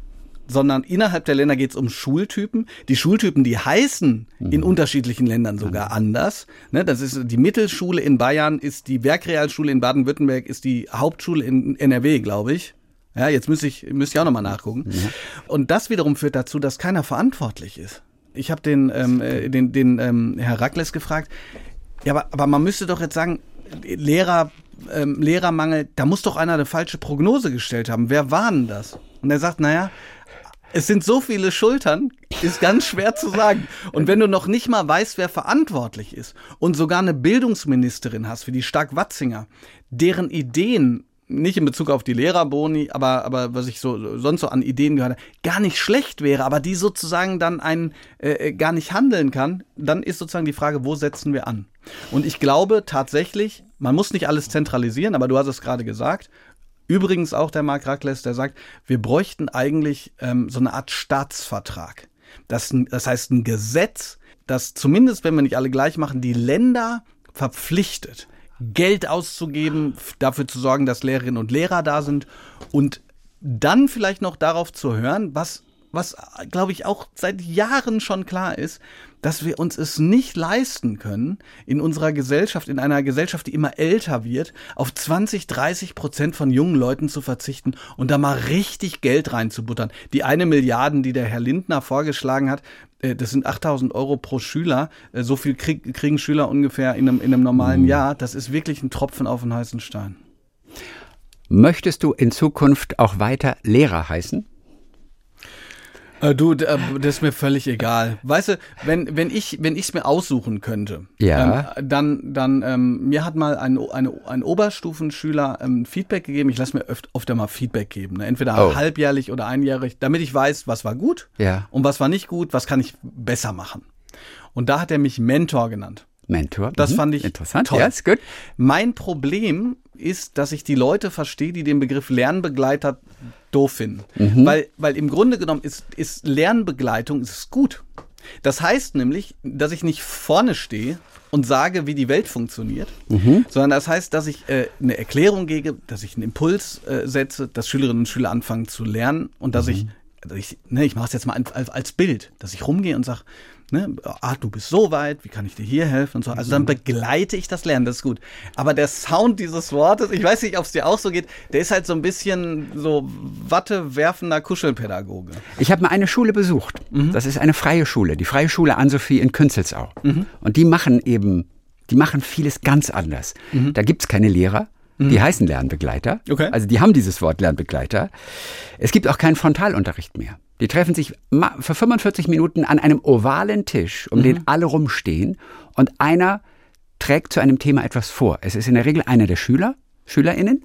sondern innerhalb der Länder geht es um Schultypen. Die Schultypen, die heißen mhm. in unterschiedlichen Ländern sogar anders. Ne, das ist die Mittelschule in Bayern, ist die Werkrealschule in Baden-Württemberg, ist die Hauptschule in NRW, glaube ich. Ja, jetzt müsste ich, müsste ich auch nochmal nachgucken. Mhm. Und das wiederum führt dazu, dass keiner verantwortlich ist. Ich habe den, ähm, äh, den, den ähm, Herr Rackles gefragt, ja, aber, aber man müsste doch jetzt sagen, Lehrer, ähm, Lehrermangel, da muss doch einer eine falsche Prognose gestellt haben. Wer war denn das? Und er sagt, naja, es sind so viele Schultern, ist ganz schwer zu sagen. Und wenn du noch nicht mal weißt, wer verantwortlich ist und sogar eine Bildungsministerin hast, wie die Stark-Watzinger, deren Ideen nicht in Bezug auf die Lehrerboni, aber, aber was ich so sonst so an Ideen gehört habe, gar nicht schlecht wäre, aber die sozusagen dann ein äh, äh, gar nicht handeln kann, dann ist sozusagen die Frage, wo setzen wir an? Und ich glaube tatsächlich, man muss nicht alles zentralisieren, aber du hast es gerade gesagt. Übrigens auch der Mark Rackles, der sagt, wir bräuchten eigentlich ähm, so eine Art Staatsvertrag. Das, das heißt ein Gesetz, das zumindest, wenn wir nicht alle gleich machen, die Länder verpflichtet, Geld auszugeben, dafür zu sorgen, dass Lehrerinnen und Lehrer da sind. Und dann vielleicht noch darauf zu hören, was, was glaube ich auch seit Jahren schon klar ist, dass wir uns es nicht leisten können, in unserer Gesellschaft, in einer Gesellschaft, die immer älter wird, auf 20, 30 Prozent von jungen Leuten zu verzichten und da mal richtig Geld reinzubuttern. Die eine Milliarde, die der Herr Lindner vorgeschlagen hat, äh, das sind 8000 Euro pro Schüler. Äh, so viel krieg, kriegen Schüler ungefähr in einem, in einem normalen mhm. Jahr. Das ist wirklich ein Tropfen auf den heißen Stein. Möchtest du in Zukunft auch weiter Lehrer heißen? Äh, du, äh, das ist mir völlig egal. Weißt du, wenn, wenn ich, wenn ich es mir aussuchen könnte, ja. ähm, dann, dann, ähm, mir hat mal ein, eine, ein Oberstufenschüler ähm, Feedback gegeben. Ich lasse mir öfter, öfter mal Feedback geben. Ne? Entweder oh. halbjährlich oder einjährig, damit ich weiß, was war gut ja. und was war nicht gut, was kann ich besser machen. Und da hat er mich Mentor genannt. Mentor. Das mhm. fand ich interessant. Toll. Ja, ist gut. Mein Problem ist, dass ich die Leute verstehe, die den Begriff Lernbegleiter doof finden. Mhm. Weil, weil im Grunde genommen ist, ist Lernbegleitung ist gut. Das heißt nämlich, dass ich nicht vorne stehe und sage, wie die Welt funktioniert, sondern das heißt, dass ich äh, eine Erklärung gebe, dass ich einen Impuls äh, setze, dass Schülerinnen und Schüler anfangen zu lernen und dass ich, dass ich, ne, ich mache es jetzt mal als, als Bild, dass ich rumgehe und sage, ne, ah, du bist so weit, wie kann ich dir hier helfen und so. Also dann begleite ich das Lernen, das ist gut. Aber der Sound dieses Wortes, ich weiß nicht, ob es dir auch so geht, der ist halt so ein bisschen so Watte werfender Kuschelpädagoge. Ich habe mal eine Schule besucht. Das ist eine freie Schule, die Freie Schule Ann-Sophie in Künzelsau. Und die machen eben, die machen vieles ganz anders. Da gibt's keine Lehrer. Die heißen Lernbegleiter. Okay. Also die haben dieses Wort Lernbegleiter. Es gibt auch keinen Frontalunterricht mehr. Die treffen sich für 45 Minuten an einem ovalen Tisch, um den alle rumstehen. Und einer trägt zu einem Thema etwas vor. Es ist in der Regel einer der Schüler, SchülerInnen,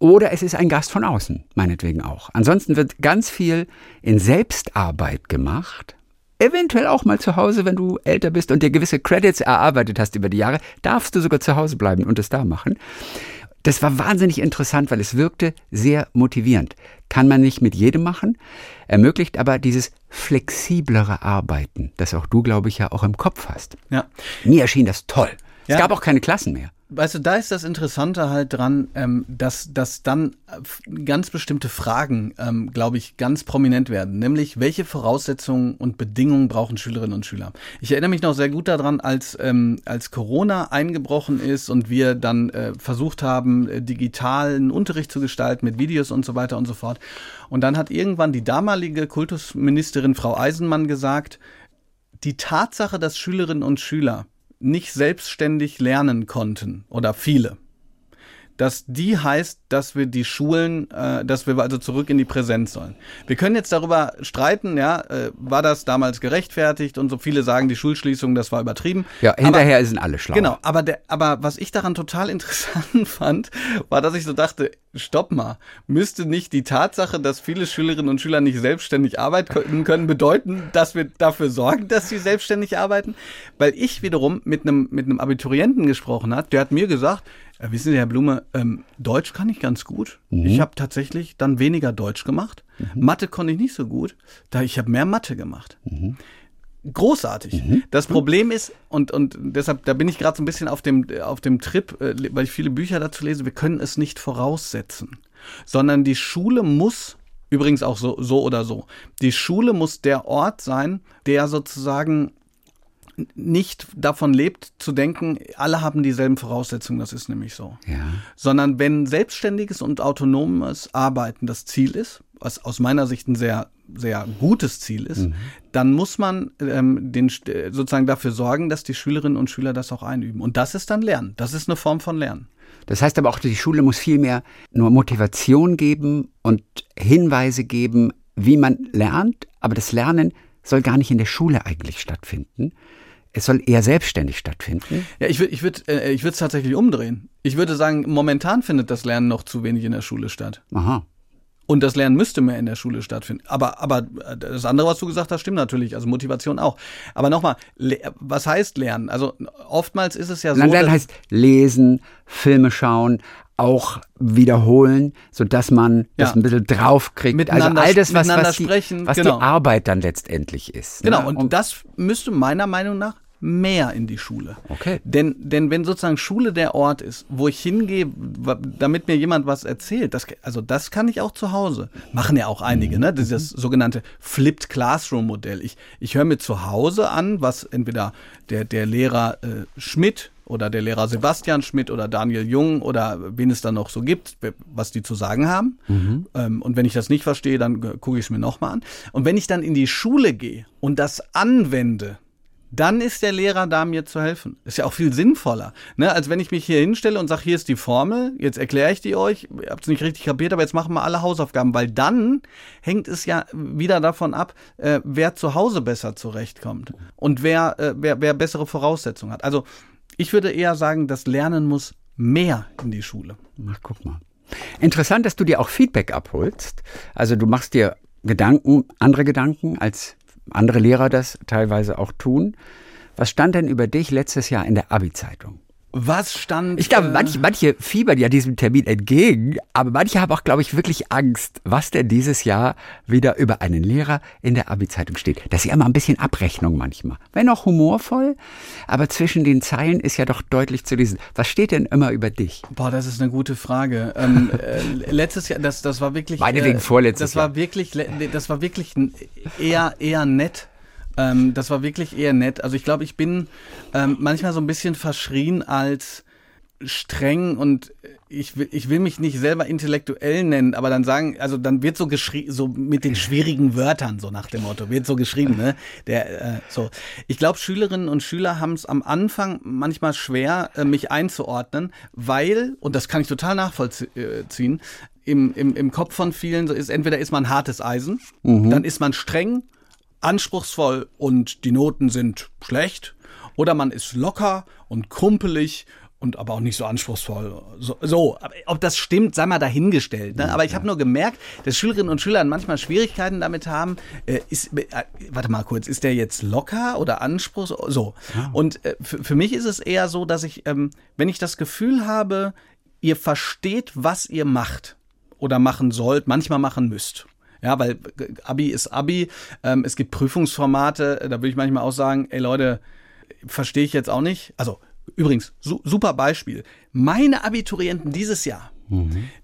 oder es ist ein Gast von außen, meinetwegen auch. Ansonsten wird ganz viel in Selbstarbeit gemacht. Eventuell auch mal zu Hause, wenn du älter bist und dir gewisse Credits erarbeitet hast über die Jahre, darfst du sogar zu Hause bleiben und es da machen. Das war wahnsinnig interessant, weil es wirkte sehr motivierend. Kann man nicht mit jedem machen, ermöglicht aber dieses flexiblere Arbeiten, das auch du, glaube ich, ja auch im Kopf hast. Ja. Mir erschien das toll. Ja. Es gab auch keine Klassen mehr. Weißt du, da ist das Interessante halt dran, ähm, dass, dass dann äh, ganz bestimmte Fragen, ähm, glaube ich, ganz prominent werden. Nämlich, welche Voraussetzungen und Bedingungen brauchen Schülerinnen und Schüler? Ich erinnere mich noch sehr gut daran, als, ähm, als Corona eingebrochen ist und wir dann äh, versucht haben, äh, digitalen Unterricht zu gestalten mit Videos und so weiter und so fort. Und dann hat irgendwann die damalige Kultusministerin Frau Eisenmann gesagt, die Tatsache, dass Schülerinnen und Schüler nicht selbstständig lernen konnten oder viele, dass die heißt, dass wir die Schulen, äh, dass wir also zurück in die Präsenz sollen. Wir können jetzt darüber streiten, ja, äh, war das damals gerechtfertigt und so viele sagen, die Schulschließung, das war übertrieben. Ja, Aber- hinterher sind alle schlau. Genau, aber, der, aber was ich daran total [laughs] interessant fand, war, dass ich so dachte, stopp mal, müsste nicht die Tatsache, dass viele Schülerinnen und Schüler nicht selbstständig arbeiten können, bedeuten, dass wir dafür sorgen, dass sie selbstständig arbeiten? Weil ich wiederum mit einem mit einem Abiturienten gesprochen hat, der hat mir gesagt, äh, wissen Sie, Herr Blume, ähm, Deutsch kann ich ganz gut. Ich habe tatsächlich dann weniger Deutsch gemacht. Mathe konnte ich nicht so gut, da ich habe mehr Mathe gemacht großartig. Das Problem ist, und, und deshalb, da bin ich gerade so ein bisschen auf dem, auf dem Trip, äh, weil ich viele Bücher dazu lese, wir können es nicht voraussetzen, sondern die Schule muss, übrigens auch so, so oder so, die Schule muss der Ort sein, der sozusagen nicht davon lebt, zu denken, alle haben dieselben Voraussetzungen, das ist nämlich so Ja. sondern wenn selbstständiges und autonomes Arbeiten das Ziel ist, was aus meiner Sicht ein sehr sehr gutes Ziel ist, dann muss man ähm, den, sozusagen dafür sorgen, dass die Schülerinnen und Schüler das auch einüben. Und das ist dann Lernen. Das ist eine Form von Lernen. Das heißt aber auch, die Schule muss viel mehr nur Motivation geben und Hinweise geben, wie man lernt. Aber das Lernen soll gar nicht in der Schule eigentlich stattfinden. Es soll eher selbstständig stattfinden. Ja, ich würde ich würd, äh, ich würde es tatsächlich umdrehen. Ich würde sagen, momentan findet das Lernen noch zu wenig in der Schule statt. Aha. Und das Lernen müsste mehr in der Schule stattfinden. Aber, aber das andere, was du gesagt hast, stimmt natürlich. Also Motivation auch. Aber nochmal, was heißt Lernen? Also oftmals ist es ja so. Lernen heißt lesen, Filme schauen, auch wiederholen, sodass man das Ja. ein bisschen draufkriegt. Also Miteinander- all das, was, miteinander was, die, sprechen, was genau. die Arbeit dann letztendlich ist. Genau, ne? und das müsste meiner Meinung nach mehr in die Schule. Okay. Denn, denn wenn sozusagen Schule der Ort ist, wo ich hingehe, damit mir jemand was erzählt, das, also das kann ich auch zu Hause. Machen ja auch einige, ne? Dieses sogenannte Flipped Classroom Modell. Ich, ich höre mir zu Hause an, was entweder der, der Lehrer äh, Schmidt oder der Lehrer Sebastian Schmidt oder Daniel Jung oder wen es dann noch so gibt, was die zu sagen haben. Ähm, und wenn ich das nicht verstehe, dann gucke ich es mir nochmal an. Und wenn ich dann in die Schule gehe und das anwende, dann ist der Lehrer da, mir zu helfen. Ist ja auch viel sinnvoller, ne? als wenn ich mich hier hinstelle und sage, hier ist die Formel, jetzt erkläre ich die euch, ihr habt es nicht richtig kapiert, aber jetzt machen wir alle Hausaufgaben, weil dann hängt es ja wieder davon ab, äh, wer zu Hause besser zurechtkommt und wer, äh, wer, wer bessere Voraussetzungen hat. Also ich würde eher sagen, das Lernen muss mehr in die Schule. Ach, guck mal. Interessant, dass du dir auch Feedback abholst. Also du machst dir Gedanken, andere Gedanken, als andere Lehrer das teilweise auch tun. Was stand denn über dich letztes Jahr in der Abi-Zeitung? Was stand. Ich glaube, äh, manche, manche fiebern ja diesem Termin entgegen, aber manche haben auch, glaube ich, wirklich Angst, was denn dieses Jahr wieder über einen Lehrer in der Abi-Zeitung steht. Das ist ja immer ein bisschen Abrechnung manchmal. Wenn auch humorvoll, aber zwischen den Zeilen ist ja doch deutlich zu lesen. Was steht denn immer über dich? Boah, das ist eine gute Frage. Ähm, [laughs] äh, letztes Jahr, das, das war wirklich. Meinetwegen äh, vorletztes das war Jahr. wirklich, le- das war wirklich eher, eher nett. Ähm, das war wirklich eher nett. Also ich glaube, ich bin ähm, manchmal so ein bisschen verschrien als streng und ich will, ich will mich nicht selber intellektuell nennen, aber dann sagen, also dann wird so geschrieben, so mit den schwierigen Wörtern, so nach dem Motto, wird so geschrieben, ne? Der, äh, so. Ich glaube, Schülerinnen und Schüler haben es am Anfang manchmal schwer, äh, mich einzuordnen, weil, und das kann ich total nachvollziehen, im, im, im Kopf von vielen so ist, entweder ist man hartes Eisen, dann ist man streng, anspruchsvoll und die Noten sind schlecht, oder man ist locker und krumpelig und aber auch nicht so anspruchsvoll. So, so. Ob das stimmt, sei mal dahingestellt. Ne? Aber ich habe nur gemerkt, dass Schülerinnen und Schüler manchmal Schwierigkeiten damit haben. Äh, ist, äh, warte mal kurz, ist der jetzt locker oder anspruchsvoll? So. Und äh, für, für mich ist es eher so, dass ich, ähm, wenn ich das Gefühl habe, ihr versteht, was ihr macht oder machen sollt, manchmal machen müsst. Ja, weil Abi ist Abi. Ähm, es gibt Prüfungsformate, äh, da würde ich manchmal auch sagen, ey Leute, verstehe ich jetzt auch nicht. Also übrigens, su super Beispiel. Meine Abiturienten dieses Jahr,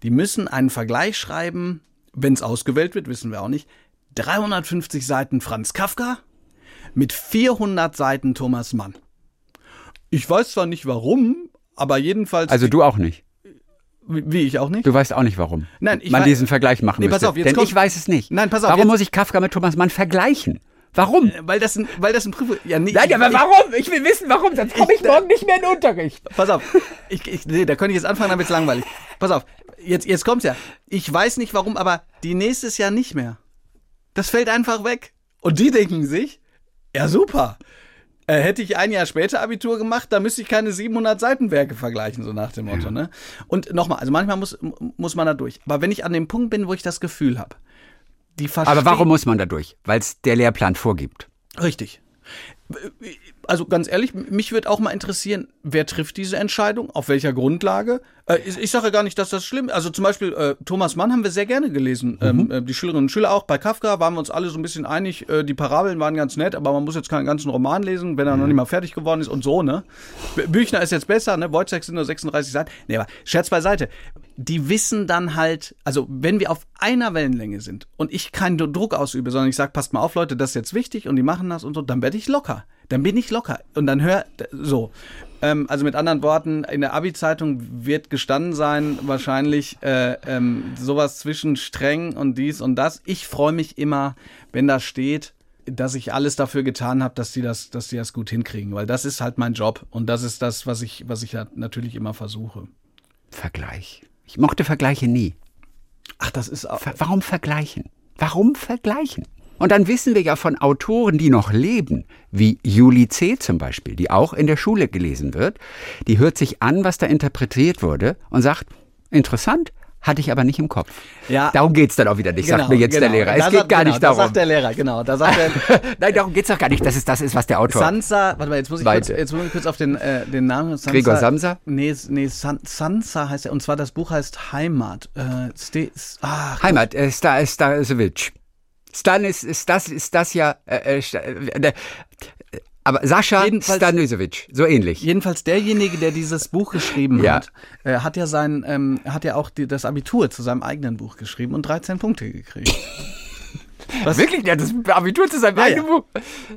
die müssen einen Vergleich schreiben, wenn es ausgewählt wird, wissen wir auch nicht. 350 Seiten Franz Kafka mit 400 Seiten Thomas Mann. Ich weiß zwar nicht warum, aber jedenfalls. Also du auch nicht. Wie, ich auch nicht. Du weißt auch nicht, warum Nein, ich man wei- diesen Vergleich machen Nee, müsste. pass auf, jetzt Denn kommt- ich weiß es nicht. Nein, pass auf, Warum jetzt- muss ich Kafka mit Thomas Mann vergleichen? Warum? Weil das ein, weil das ein Prüfung. Ja, nee, Nein, ich- aber warum? Ich will wissen, warum, sonst komme ich Ich- morgen nicht mehr in den Unterricht. Pass auf. Ich, ich, nee, da könnte ich jetzt anfangen, dann wird's langweilig. Pass auf. Jetzt, jetzt kommt's ja. Ich weiß nicht warum, aber die nächstes Jahr nicht mehr. Das fällt einfach weg. Und die denken sich, ja super. Äh, hätte ich ein Jahr später Abitur gemacht, dann müsste ich keine 700 Seitenwerke vergleichen, so nach dem Motto. Ne? Und nochmal, also manchmal muss, muss man da durch. Aber wenn ich an dem Punkt bin, wo ich das Gefühl habe, die verstehen... Aber warum muss man da durch? Weil es der Lehrplan vorgibt. Richtig. Also ganz ehrlich, mich würde auch mal interessieren, wer trifft diese Entscheidung, auf welcher Grundlage? Äh, ich, ich sage gar nicht, dass das schlimm ist. Also zum Beispiel äh, Thomas Mann haben wir sehr gerne gelesen. Ähm, äh, die Schülerinnen und Schüler auch. Bei Kafka waren wir uns alle so ein bisschen einig. Äh, die Parabeln waren ganz nett, aber man muss jetzt keinen ganzen Roman lesen, wenn er noch nicht mal fertig geworden ist und so, ne? Büchner ist jetzt besser, ne? Wojciech sind nur 36 Seiten. Nee, aber Scherz beiseite. Die wissen dann halt, also wenn wir auf einer Wellenlänge sind und ich keinen Druck ausübe, sondern ich sage, passt mal auf, Leute, das ist jetzt wichtig und die machen das und so, dann werde ich locker. Dann bin ich locker. Und dann hör so. Ähm, also mit anderen Worten, in der Abi-Zeitung wird gestanden sein, wahrscheinlich äh, ähm, sowas zwischen streng und dies und das. Ich freue mich immer, wenn da steht, dass ich alles dafür getan habe, dass die das, dass die das gut hinkriegen, weil das ist halt mein Job und das ist das, was ich, was ich halt natürlich immer versuche. Vergleich. Ich mochte Vergleiche nie. Ach, das ist auch. Ver warum vergleichen? Warum vergleichen? Und dann wissen wir ja von Autoren, die noch leben, wie Julie C. zum Beispiel, die auch in der Schule gelesen wird, die hört sich an, was da interpretiert wurde und sagt, interessant, hatte ich aber nicht im Kopf. Ja. Darum geht's dann auch wieder nicht, sagt mir jetzt der Lehrer. Es Da geht sagt- gar genau, nicht Da darum. sagt der Lehrer, genau. Da sagt er, [laughs] Nein, darum geht's doch gar nicht, dass es das ist, was der Autor... Sansa, warte mal, jetzt muss ich, kurz, jetzt muss ich kurz auf den, äh, den Namen. Sansa, Gregor Samsa? Nee, nee San, Sansa heißt er. Und zwar das Buch heißt Heimat. Äh, Ste, ah, Heimat, äh, Sta, Stasewitsch. Stan ist, ist das, ist das ja, äh, äh, äh, aber Sascha Jedenfalls- so ähnlich. Jedenfalls derjenige, der dieses Buch geschrieben Ja. hat, äh, hat ja sein, ähm, hat ja auch die, das Abitur zu seinem eigenen Buch geschrieben und 13 Punkte gekriegt. Was? [laughs] Wirklich, der hat das Abitur zu seinem Ja, eigenen ja. Buch.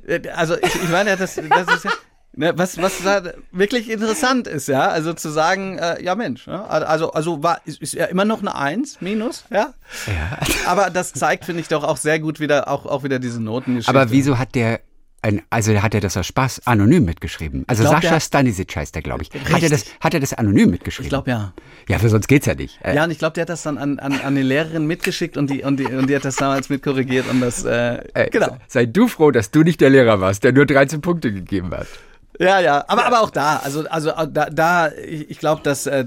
Äh, Also ich, ich meine, das, das ist ja, ne, was, was da wirklich interessant ist, ja, also zu sagen, äh, ja Mensch, ja, also, also war, ist, ist ja immer noch eine Eins, minus, ja. Ja. Aber das zeigt, finde ich, doch auch sehr gut wieder, auch, auch wieder diese Notengeschichte. Aber wieso hat der ein, also hat er das aus Spaß anonym mitgeschrieben? Also glaub, Sascha Stanisic heißt der, glaube ich. Hat er, das, hat er das anonym mitgeschrieben? Ich glaube ja. Ja, für sonst geht's ja nicht. Äh, Ja, und ich glaube, der hat das dann an, an, an die Lehrerin mitgeschickt und die, und, die, und die hat das damals mitkorrigiert und das, äh, äh, genau. se- Sei du froh, dass du nicht der Lehrer warst, der nur 13 Punkte gegeben hat. Ja, ja, aber, aber auch da, also, also da, da ich, ich glaube, dass äh,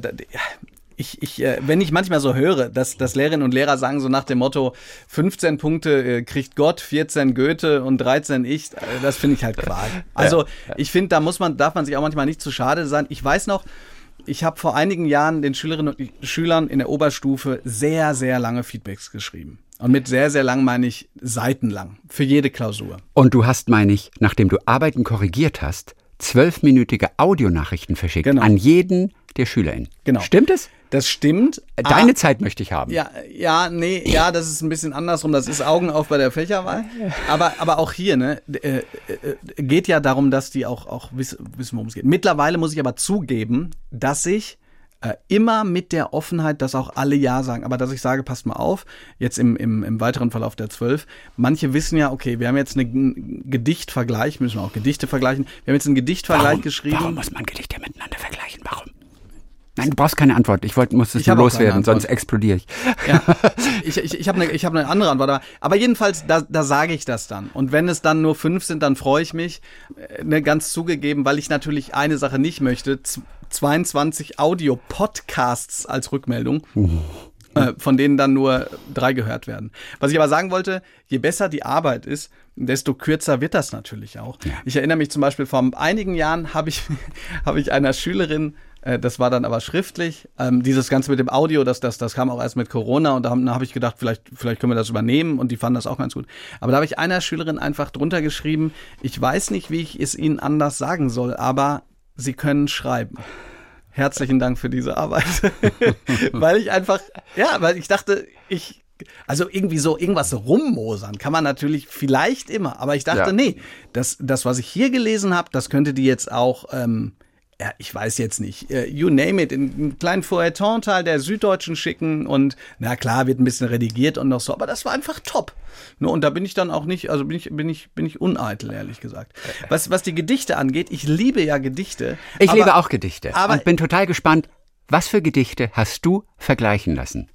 ich ich, äh, wenn ich manchmal so höre, dass, dass Lehrerinnen und Lehrer sagen so nach dem Motto, 15 Punkte äh, kriegt Gott, 14 Goethe und 13 ich, äh, das finde ich halt Quark. Also ich finde, da muss man, darf man sich auch manchmal nicht zu schade sein. Ich weiß noch, ich habe vor einigen Jahren den Schülerinnen und Schülern in der Oberstufe sehr, sehr lange Feedbacks geschrieben. Und mit sehr, sehr lang meine ich seitenlang. Für jede Klausur. Und du hast, meine ich, nachdem du Arbeiten korrigiert hast, zwölfminütige Audionachrichten verschickt Genau. an jeden der SchülerInnen. Genau. Stimmt es? Das stimmt. Deine Ah, Zeit möchte ich haben. Ja, ja, nee, ja, das ist ein bisschen andersrum. Das ist Augen auf bei der Fächerwahl. Aber, aber auch hier, ne, äh, äh, geht ja darum, dass die auch, auch wiss, wissen, worum es geht. Mittlerweile muss ich aber zugeben, dass ich äh, immer mit der Offenheit, dass auch alle Ja sagen, aber dass ich sage, passt mal auf, jetzt im, im, im weiteren Verlauf der zwölf, manche wissen ja, okay, wir haben jetzt einen Gedichtvergleich, müssen wir auch Gedichte vergleichen, wir haben jetzt einen Gedichtvergleich Warum, geschrieben. warum muss man Gedichte miteinander vergleichen? Warum? Nein, du brauchst keine Antwort. Ich wollte, muss es Ich nur loswerden, sonst explodiere ich. Ja, [laughs] ich, ich, ich habe eine hab ne andere Antwort. Aber, aber jedenfalls, da, da sage ich das dann. Und wenn es dann nur fünf sind, dann freue ich mich. Äh, Ne, ganz zugegeben, weil ich natürlich eine Sache nicht möchte. Z 22 Audio-Podcasts als Rückmeldung. äh, Von denen dann nur drei gehört werden. Was ich aber sagen wollte, je besser die Arbeit ist, desto kürzer wird das natürlich auch. Ich erinnere mich zum Beispiel, vor einigen Jahren habe ich, [laughs] habe ich einer Schülerin äh, das war dann aber schriftlich. Ähm, dieses Ganze mit dem Audio, das, das, das kam auch erst mit Corona und da habe hab ich gedacht, vielleicht, vielleicht können wir das übernehmen und die fanden das auch ganz gut. Aber da habe ich einer Schülerin einfach drunter geschrieben, ich weiß nicht, wie ich es Ihnen anders sagen soll, aber Sie können schreiben. Herzlichen Dank für diese Arbeit. [laughs] weil ich einfach, ja, weil ich dachte, ich, also irgendwie so irgendwas rummosern kann man natürlich vielleicht immer, aber ich dachte, Ja. nee, das, das, was ich hier gelesen habe, das könnte die jetzt auch, ähm, ja, ich weiß jetzt nicht, äh, you name it, in einen kleinen Feuilleton-Teil der Süddeutschen schicken und na klar, wird ein bisschen redigiert und noch so, aber das war einfach top. Ne, und da bin ich dann auch nicht, also bin ich, bin ich, bin ich uneitel, ehrlich gesagt. Was, was die Gedichte angeht, ich liebe ja Gedichte. Ich aber, liebe auch Gedichte aber- und bin total gespannt, was für Gedichte hast du vergleichen lassen?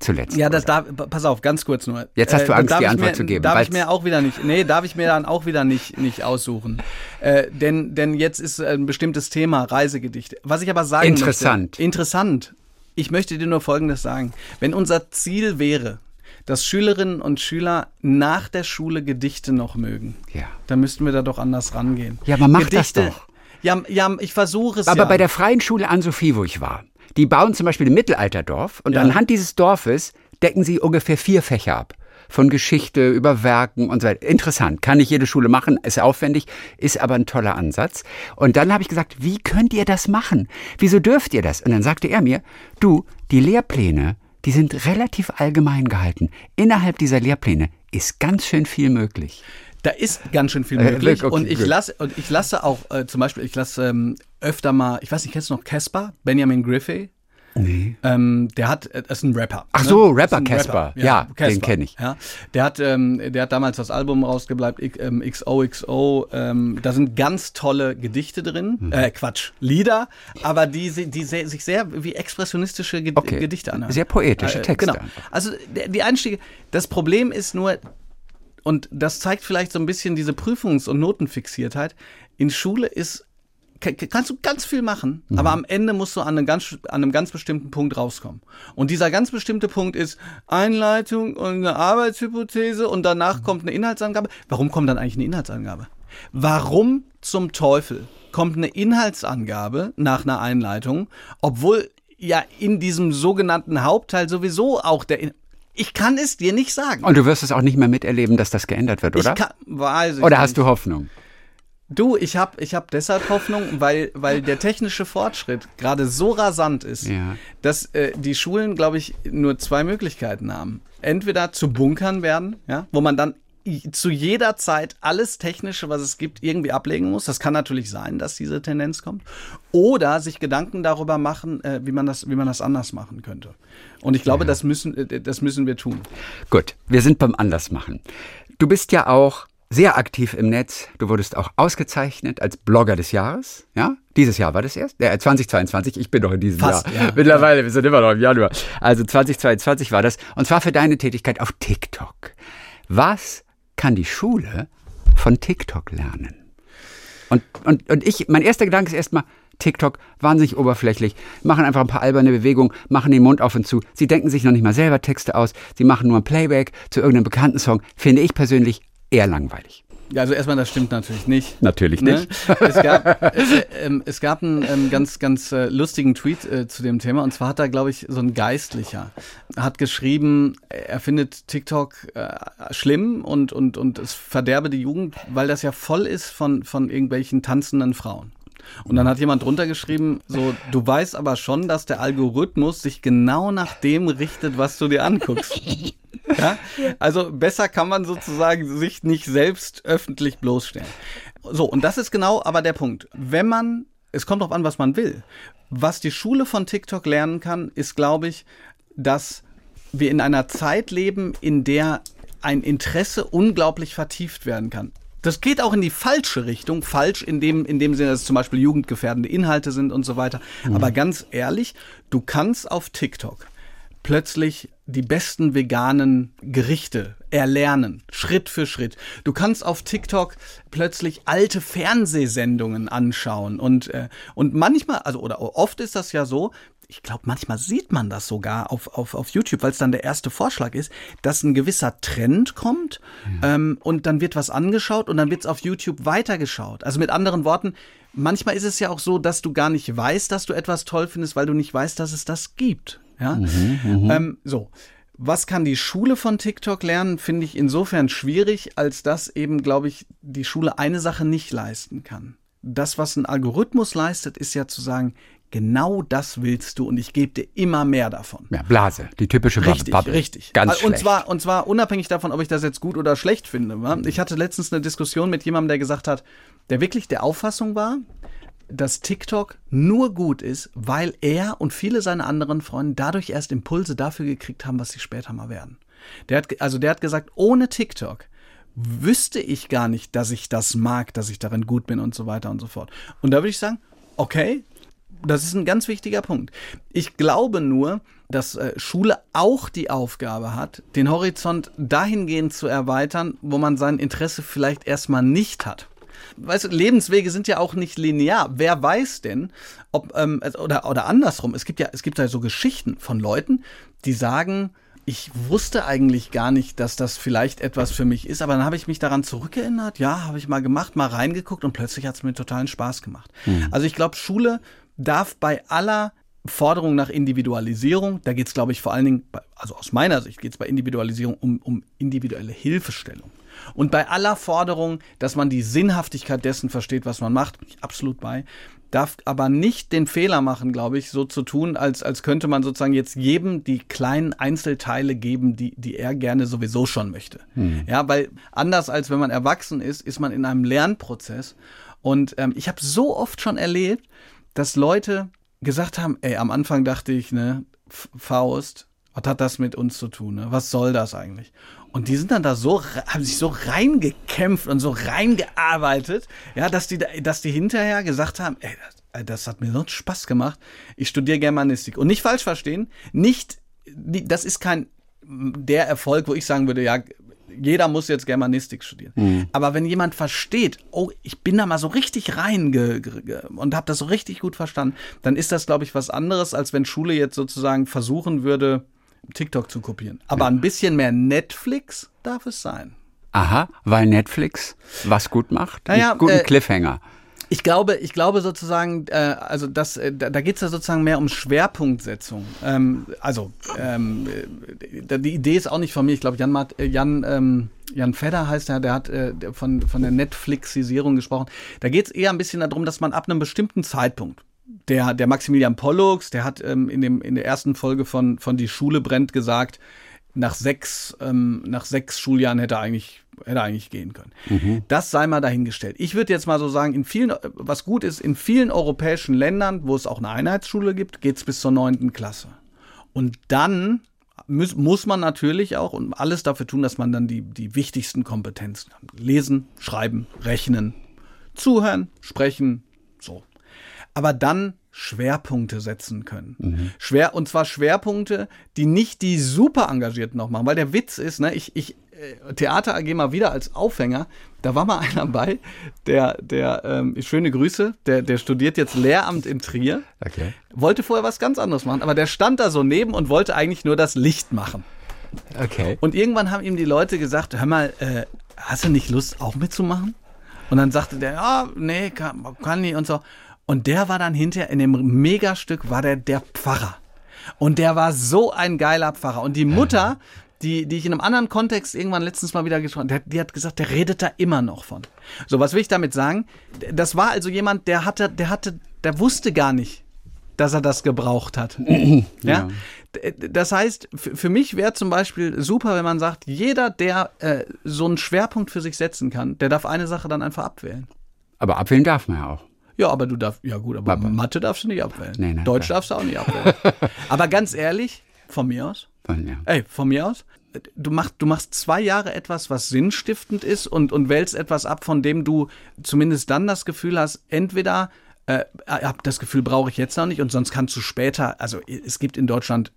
Zuletzt. Ja, das darf, pass auf, ganz kurz nur. Jetzt hast du Äh, Angst, darf die Antwort mir, zu geben, Darf ich mir auch wieder nicht, nee, darf ich mir dann auch wieder nicht, nicht aussuchen. Äh, denn, denn jetzt ist ein bestimmtes Thema, Reisegedichte. Was ich aber sagen Interessant. möchte. Interessant. Ich möchte dir nur Folgendes sagen. Wenn unser Ziel wäre, dass Schülerinnen und Schüler nach der Schule Gedichte noch mögen, Ja. dann müssten wir da doch anders rangehen. Ja, aber mach das doch. Ja, ja, ich versuche es Aber ja. bei der Freien Schule an Sophie, wo ich war, die bauen zum Beispiel ein Mittelalterdorf und Ja. anhand dieses Dorfes decken sie ungefähr vier Fächer ab. Von Geschichte über Werken und so weiter. Interessant. Kann nicht jede Schule machen, ist aufwendig, ist aber ein toller Ansatz. Und dann habe ich gesagt, wie könnt ihr das machen? Wieso dürft ihr das? Und dann sagte er mir, du, die Lehrpläne, die sind relativ allgemein gehalten. Innerhalb dieser Lehrpläne ist ganz schön viel möglich. Da ist ganz schön viel Äh, möglich. okay, und ich lasse und ich lasse auch äh, zum Beispiel, ich lasse ähm, öfter mal, ich weiß nicht, kennst du noch Casper? Benjamin Griffey? Nee. Ähm, der hat, äh, das ist ein Rapper. Ach so, Rapper, Das ist ein Casper. Ja, den kenn ich. Ja, der hat, ähm, der hat damals das Album rausgebleibt, X- ähm, XOXO. Ähm, da sind ganz tolle Gedichte drin, Mhm. äh, Quatsch, Lieder, aber die, die se- sich sehr wie expressionistische Ge Okay. Gedichte anhören. Sehr poetische Texte Genau. einfach. Also die Einstiege. Das Problem ist nur, und das zeigt vielleicht so ein bisschen diese Prüfungs- und Notenfixiertheit. In Schule ist kannst du ganz viel machen, Mhm. aber am Ende musst du an einem, ganz, an einem ganz bestimmten Punkt rauskommen. Und dieser ganz bestimmte Punkt ist Einleitung und eine Arbeitshypothese und danach kommt eine Inhaltsangabe. Warum kommt dann eigentlich eine Inhaltsangabe? Warum zum Teufel kommt eine Inhaltsangabe nach einer Einleitung, obwohl ja in diesem sogenannten Hauptteil sowieso auch der In ich kann es dir nicht sagen. Und du wirst es auch nicht mehr miterleben, dass das geändert wird, oder? Ich kann, weiß ich Oder nicht. hast du Hoffnung? Du, ich habe ich hab deshalb Hoffnung, weil, weil der technische Fortschritt gerade so rasant ist, Ja. dass äh, die Schulen, glaube ich, nur zwei Möglichkeiten haben. Entweder zu Bunkern werden, ja, wo man dann zu jeder Zeit alles Technische, was es gibt, irgendwie ablegen muss. Das kann natürlich sein, dass diese Tendenz kommt. Oder sich Gedanken darüber machen, äh, wie, man das, wie man das anders machen könnte. Und ich glaube, das, müssen, äh, das müssen wir tun. Gut, wir sind beim Andersmachen. Du bist ja auch sehr aktiv im Netz. Du wurdest auch ausgezeichnet als Blogger des Jahres. Ja, dieses Jahr war das erst. Äh, 2022, ich bin doch in diesem Fast, Jahr. ja. Mittlerweile, wir sind immer noch im Januar. Also 2022 war das. Und zwar für deine Tätigkeit auf TikTok. Was kann die Schule von TikTok lernen? Und, und, und ich, mein erster Gedanke ist erstmal, TikTok wahnsinnig oberflächlich, machen einfach ein paar alberne Bewegungen, machen den Mund auf und zu. Sie denken sich noch nicht mal selber Texte aus, sie machen nur ein Playback zu irgendeinem bekannten Song. Finde ich persönlich eher langweilig. Ja, also erstmal, das stimmt natürlich nicht. Natürlich nicht. Ne? [laughs] Es gab, äh, ähm, es gab einen ähm, ganz, ganz äh, lustigen Tweet äh, zu dem Thema. Und zwar hat da, glaube ich, so ein Geistlicher hat geschrieben, er findet TikTok äh, schlimm und, und, und es verderbe die Jugend, weil das ja voll ist von, von irgendwelchen tanzenden Frauen. Und dann hat jemand drunter geschrieben, so, du weißt aber schon, dass der Algorithmus sich genau nach dem richtet, was du dir anguckst. [laughs] Ja? Also besser kann man sozusagen sich nicht selbst öffentlich bloßstellen. So, und das ist genau aber der Punkt. Wenn man, es kommt darauf an, was man will. Was die Schule von TikTok lernen kann, ist, glaube ich, dass wir in einer Zeit leben, in der ein Interesse unglaublich vertieft werden kann. Das geht auch in die falsche Richtung. Falsch in dem, in dem Sinne, dass es zum Beispiel jugendgefährdende Inhalte sind und so weiter. Mhm. Aber ganz ehrlich, du kannst auf TikTok plötzlich die besten veganen Gerichte erlernen, Schritt für Schritt. Du kannst auf TikTok plötzlich alte Fernsehsendungen anschauen und äh, und manchmal, also oder oft ist das ja so, ich glaube, manchmal sieht man das sogar auf, auf, auf YouTube, weil es dann der erste Vorschlag ist, dass ein gewisser Trend kommt ja. ähm, und dann wird was angeschaut und dann wird es auf YouTube weitergeschaut. Also mit anderen Worten, manchmal ist es ja auch so, dass du gar nicht weißt, dass du etwas toll findest, weil du nicht weißt, dass es das gibt. Ja? Mhm, mhm. ähm, so. Was kann die Schule von TikTok lernen, finde ich insofern schwierig, als dass eben, glaube ich, die Schule eine Sache nicht leisten kann. Das, was ein Algorithmus leistet, ist ja zu sagen, genau das willst du und ich gebe dir immer mehr davon. Ja, Blase, die typische richtig, Bubble. Richtig, Ganz und schlecht. zwar und zwar unabhängig davon, ob ich das jetzt gut oder schlecht finde. Ich hatte letztens eine Diskussion mit jemandem, der gesagt hat, der wirklich der Auffassung war, dass TikTok nur gut ist, weil er und viele seiner anderen Freunde dadurch erst Impulse dafür gekriegt haben, was sie später mal werden. Der hat, also der hat gesagt, ohne TikTok wüsste ich gar nicht, dass ich das mag, dass ich darin gut bin und so weiter und so fort. Und da würde ich sagen, okay, das ist ein ganz wichtiger Punkt. Ich glaube nur, dass äh, Schule auch die Aufgabe hat, den Horizont dahingehend zu erweitern, wo man sein Interesse vielleicht erstmal nicht hat weißt du, Lebenswege sind ja auch nicht linear. Wer weiß denn, ob, ähm, oder, oder andersrum, es gibt ja, es gibt ja so Geschichten von Leuten, die sagen, ich wusste eigentlich gar nicht, dass das vielleicht etwas für mich ist, aber dann habe ich mich daran zurückerinnert, ja, habe ich mal gemacht, mal reingeguckt und plötzlich hat es mir totalen Spaß gemacht. Mhm. Also ich glaube, Schule darf bei aller Forderung nach Individualisierung, da geht es, glaube ich, vor allen Dingen, also aus meiner Sicht geht es bei Individualisierung um, um individuelle Hilfestellung. Und bei aller Forderung, dass man die Sinnhaftigkeit dessen versteht, was man macht, bin ich absolut bei, darf aber nicht den Fehler machen, glaube ich, so zu tun, als, als könnte man sozusagen jetzt jedem die kleinen Einzelteile geben, die, die er gerne sowieso schon möchte. Hm. Ja, weil anders als wenn man erwachsen ist, ist man in einem Lernprozess. Und ähm, ich habe so oft schon erlebt, dass Leute gesagt haben, ey, am Anfang dachte ich, ne, Faust, was hat das mit uns zu tun? Ne? Was soll das eigentlich? Und die sind dann da so, haben sich so reingekämpft und so reingearbeitet, ja, dass die, dass die hinterher gesagt haben, ey, das, das hat mir so Spaß gemacht. Ich studiere Germanistik. Und nicht falsch verstehen, nicht, das ist kein, der Erfolg, wo ich sagen würde, ja, jeder muss jetzt Germanistik studieren. Mhm. Aber wenn jemand versteht, oh, ich bin da mal so richtig rein und habe das so richtig gut verstanden, dann ist das, glaube ich, was anderes, als wenn Schule jetzt sozusagen versuchen würde, TikTok zu kopieren. Aber ein bisschen mehr Netflix darf es sein. Aha, weil Netflix was gut macht? Naja, einen guten äh, Cliffhanger. Ich glaube, ich glaube sozusagen, äh, also das, äh, da, da geht es ja sozusagen mehr um Schwerpunktsetzung. Ähm, also ähm, äh, die Idee ist auch nicht von mir. Ich glaube, Jan, äh, Jan, ähm, Jan Fedder heißt er, der hat äh, von, von der Netflixisierung gesprochen. Da geht es eher ein bisschen darum, dass man ab einem bestimmten Zeitpunkt, der, der Maximilian Pollux, der hat ähm, in, dem, in der ersten Folge von, von Die Schule brennt gesagt, nach sechs, ähm, nach sechs Schuljahren hätte er eigentlich, hätte er eigentlich gehen können. Mhm. Das sei mal dahingestellt. Ich würde jetzt mal so sagen, in vielen, was gut ist, in vielen europäischen Ländern, wo es auch eine Einheitsschule gibt, geht es bis zur neunten Klasse. Und dann muss, muss man natürlich auch und alles dafür tun, dass man dann die, die wichtigsten Kompetenzen hat. Lesen, schreiben, rechnen, zuhören, sprechen, so. aber dann Schwerpunkte setzen können. Schwer, und zwar Schwerpunkte, die nicht die super Engagierten noch machen, weil der Witz ist, ne, ich, ich, äh, Theater AG mal wieder als Aufhänger, da war mal [laughs] einer bei, der, der, ähm, schöne Grüße, der, der studiert jetzt Lehramt in Trier, Okay. wollte vorher was ganz anderes machen, aber der stand da so neben und wollte eigentlich nur das Licht machen. Okay. Und irgendwann haben ihm die Leute gesagt, hör mal, äh, hast du nicht Lust auch mitzumachen? Und dann sagte der, ja, nee, kann, kann nicht und so. Und der war dann hinterher in dem Megastück war der der Pfarrer. Und der war so ein geiler Pfarrer. Und die Mutter, [laughs] die, die ich in einem anderen Kontext irgendwann letztens mal wieder gesprochen habe, die hat gesagt, der redet da immer noch von. So, was will ich damit sagen? Das war also jemand, der hatte, der hatte, der wusste gar nicht, dass er das gebraucht hat. [laughs] ja? D- Das heißt, für mich wäre zum Beispiel super, wenn man sagt, jeder, der äh, so einen Schwerpunkt für sich setzen kann, der darf eine Sache dann einfach abwählen. Aber abwählen darf man ja auch. Ja, aber du darfst, ja gut, aber Aber- Mathe darfst du nicht abwählen. Nee, nee, Deutsch klar. darfst du auch nicht [laughs] abwählen. aber ganz ehrlich, von mir aus, Von, ja. ey, von mir aus, du machst, du machst zwei Jahre etwas, was sinnstiftend ist und, und wählst etwas ab, von dem du zumindest dann das Gefühl hast, entweder äh, hab das Gefühl, brauche ich jetzt noch nicht und sonst kannst du später, also es gibt in Deutschland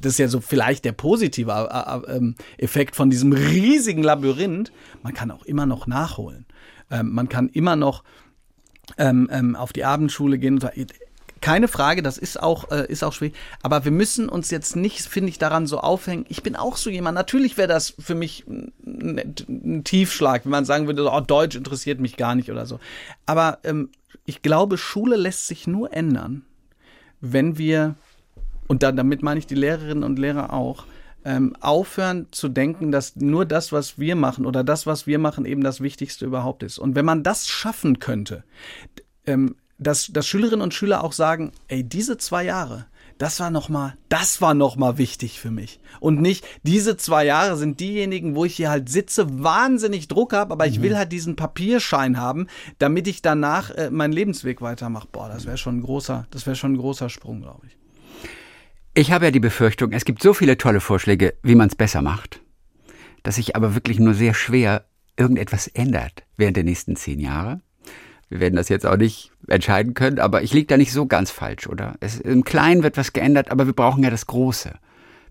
das ist ja so vielleicht der positive äh, äh, ähm, Effekt von diesem riesigen Labyrinth. Man kann auch immer noch nachholen. Ähm, man kann immer noch ähm, ähm, auf die Abendschule gehen. Keine Frage, das ist auch, äh, ist auch schwierig. Aber wir müssen uns jetzt nicht, finde ich, daran so aufhängen. Ich bin auch so jemand. Natürlich wäre das für mich ein, ein Tiefschlag, wenn man sagen würde, oh, Deutsch interessiert mich gar nicht oder so. Aber ähm, ich glaube, Schule lässt sich nur ändern, wenn wir, und da, damit meine ich die Lehrerinnen und Lehrer auch, ähm, aufhören zu denken, dass nur das, was wir machen oder das, was wir machen, eben das Wichtigste überhaupt ist. Und wenn man das schaffen könnte, ähm, dass, dass Schülerinnen und Schüler auch sagen, ey, diese zwei Jahre, das war noch mal, das war noch mal wichtig für mich und nicht diese zwei Jahre sind diejenigen, wo ich hier halt sitze, wahnsinnig Druck habe, aber ich will halt diesen Papierschein haben, damit ich danach äh, meinen Lebensweg weitermache. Boah, das wäre schon ein großer, das wäre schon ein großer Sprung, glaube ich. Ich habe ja die Befürchtung, es gibt so viele tolle Vorschläge, wie man es besser macht, dass sich aber wirklich nur sehr schwer irgendetwas ändert während der nächsten zehn Jahre. Wir werden das jetzt auch nicht entscheiden können, aber ich liege da nicht so ganz falsch, oder? Es, Im Kleinen wird was geändert, aber wir brauchen ja das Große.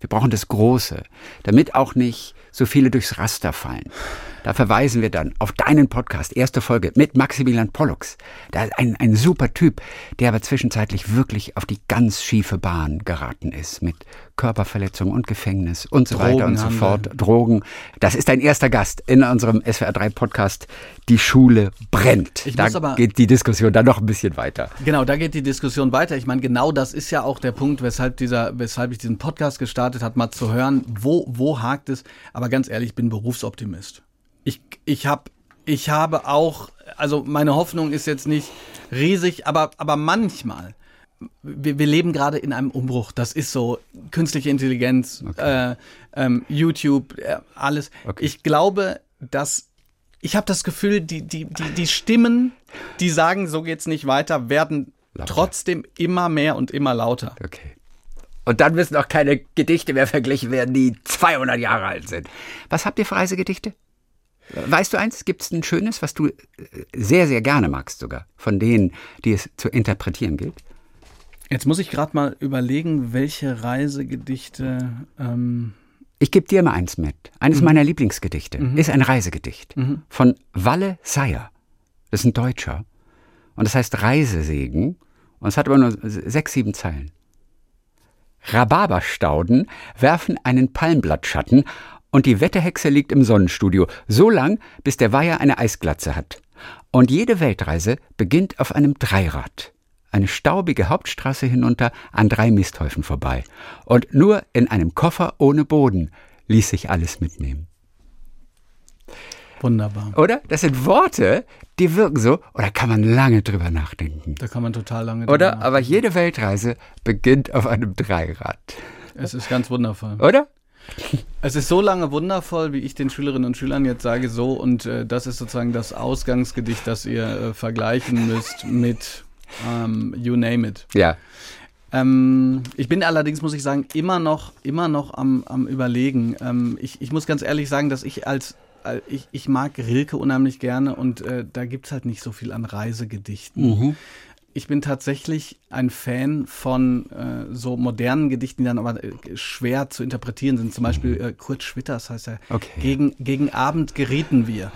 Wir brauchen das Große, damit auch nicht so viele durchs Raster fallen. Da verweisen wir dann auf deinen Podcast, erste Folge mit Maximilian Pollux. Der ist ein, ein super Typ, der aber zwischenzeitlich wirklich auf die ganz schiefe Bahn geraten ist mit Körperverletzung und Gefängnis und so weiter und so fort. Drogen. Das ist dein erster Gast in unserem SWR3 Podcast. Die Schule brennt. Ich da aber- geht die Diskussion dann noch ein bisschen weiter. Genau, da geht die Diskussion weiter. Ich meine, genau das ist ja auch der Punkt, weshalb dieser, weshalb ich diesen Podcast gestartet hat, mal zu hören, wo, wo hakt es. Aber ganz ehrlich, ich bin Berufsoptimist. Ich, ich hab, ich habe auch, also meine Hoffnung ist jetzt nicht riesig, aber, aber manchmal. Wir, wir leben gerade in einem Umbruch. Das ist so künstliche Intelligenz, äh, ähm, YouTube, äh, alles. Okay. Ich glaube, dass ich habe das Gefühl, die, die, die, die Stimmen, die sagen, so geht's nicht weiter, werden Lauter. trotzdem immer mehr und immer lauter. Okay. Und dann müssen auch keine Gedichte mehr verglichen werden, die 200 Jahre alt sind. Was habt ihr für Reisegedichte? Weißt du eins? Gibt es ein schönes, was du äh, sehr, sehr gerne magst sogar, von denen, die es zu interpretieren gilt? Jetzt muss ich gerade mal überlegen, welche Reisegedichte. Ähm, Ich gebe dir mal eins mit. Eines meiner Lieblingsgedichte ist ein Reisegedicht von Walle Seyer. Das ist ein Deutscher. Und das heißt Reisesegen. Und es hat aber nur sechs, sieben Zeilen. Rhabarberstauden werfen einen Palmblattschatten und die Wetterhexe liegt im Sonnenstudio, so lang, bis der Weiher eine Eisglatze hat. Und jede Weltreise beginnt auf einem Dreirad. Eine staubige Hauptstraße hinunter an drei Misthäufen vorbei. Und nur in einem Koffer ohne Boden ließ sich alles mitnehmen. wunderbar. Oder? Das sind Worte, die wirken so, oder kann man lange drüber nachdenken. Da kann man total lange. Oder? drüber Aber jede Weltreise beginnt auf einem Dreirad. nachdenken. Es ist ganz wundervoll. Oder? [laughs] Es ist so lange wundervoll, wie ich den Schülerinnen und Schülern jetzt sage, so. Und äh, das ist sozusagen das Ausgangsgedicht, das ihr äh, vergleichen müsst mit ähm, You Name It. Ja. Ähm, ich bin allerdings, muss ich sagen, immer noch, immer noch am, am Überlegen. Ähm, ich, ich muss ganz ehrlich sagen, dass ich als äh, ich, ich mag Rilke unheimlich gerne und äh, da gibt's halt nicht so viel an Reisegedichten. Ich bin tatsächlich ein Fan von äh, so modernen Gedichten, die dann aber äh, schwer zu interpretieren sind. Zum Beispiel äh, Kurt Schwitters heißt er. Okay. Gegen, gegen Abend gerieten wir.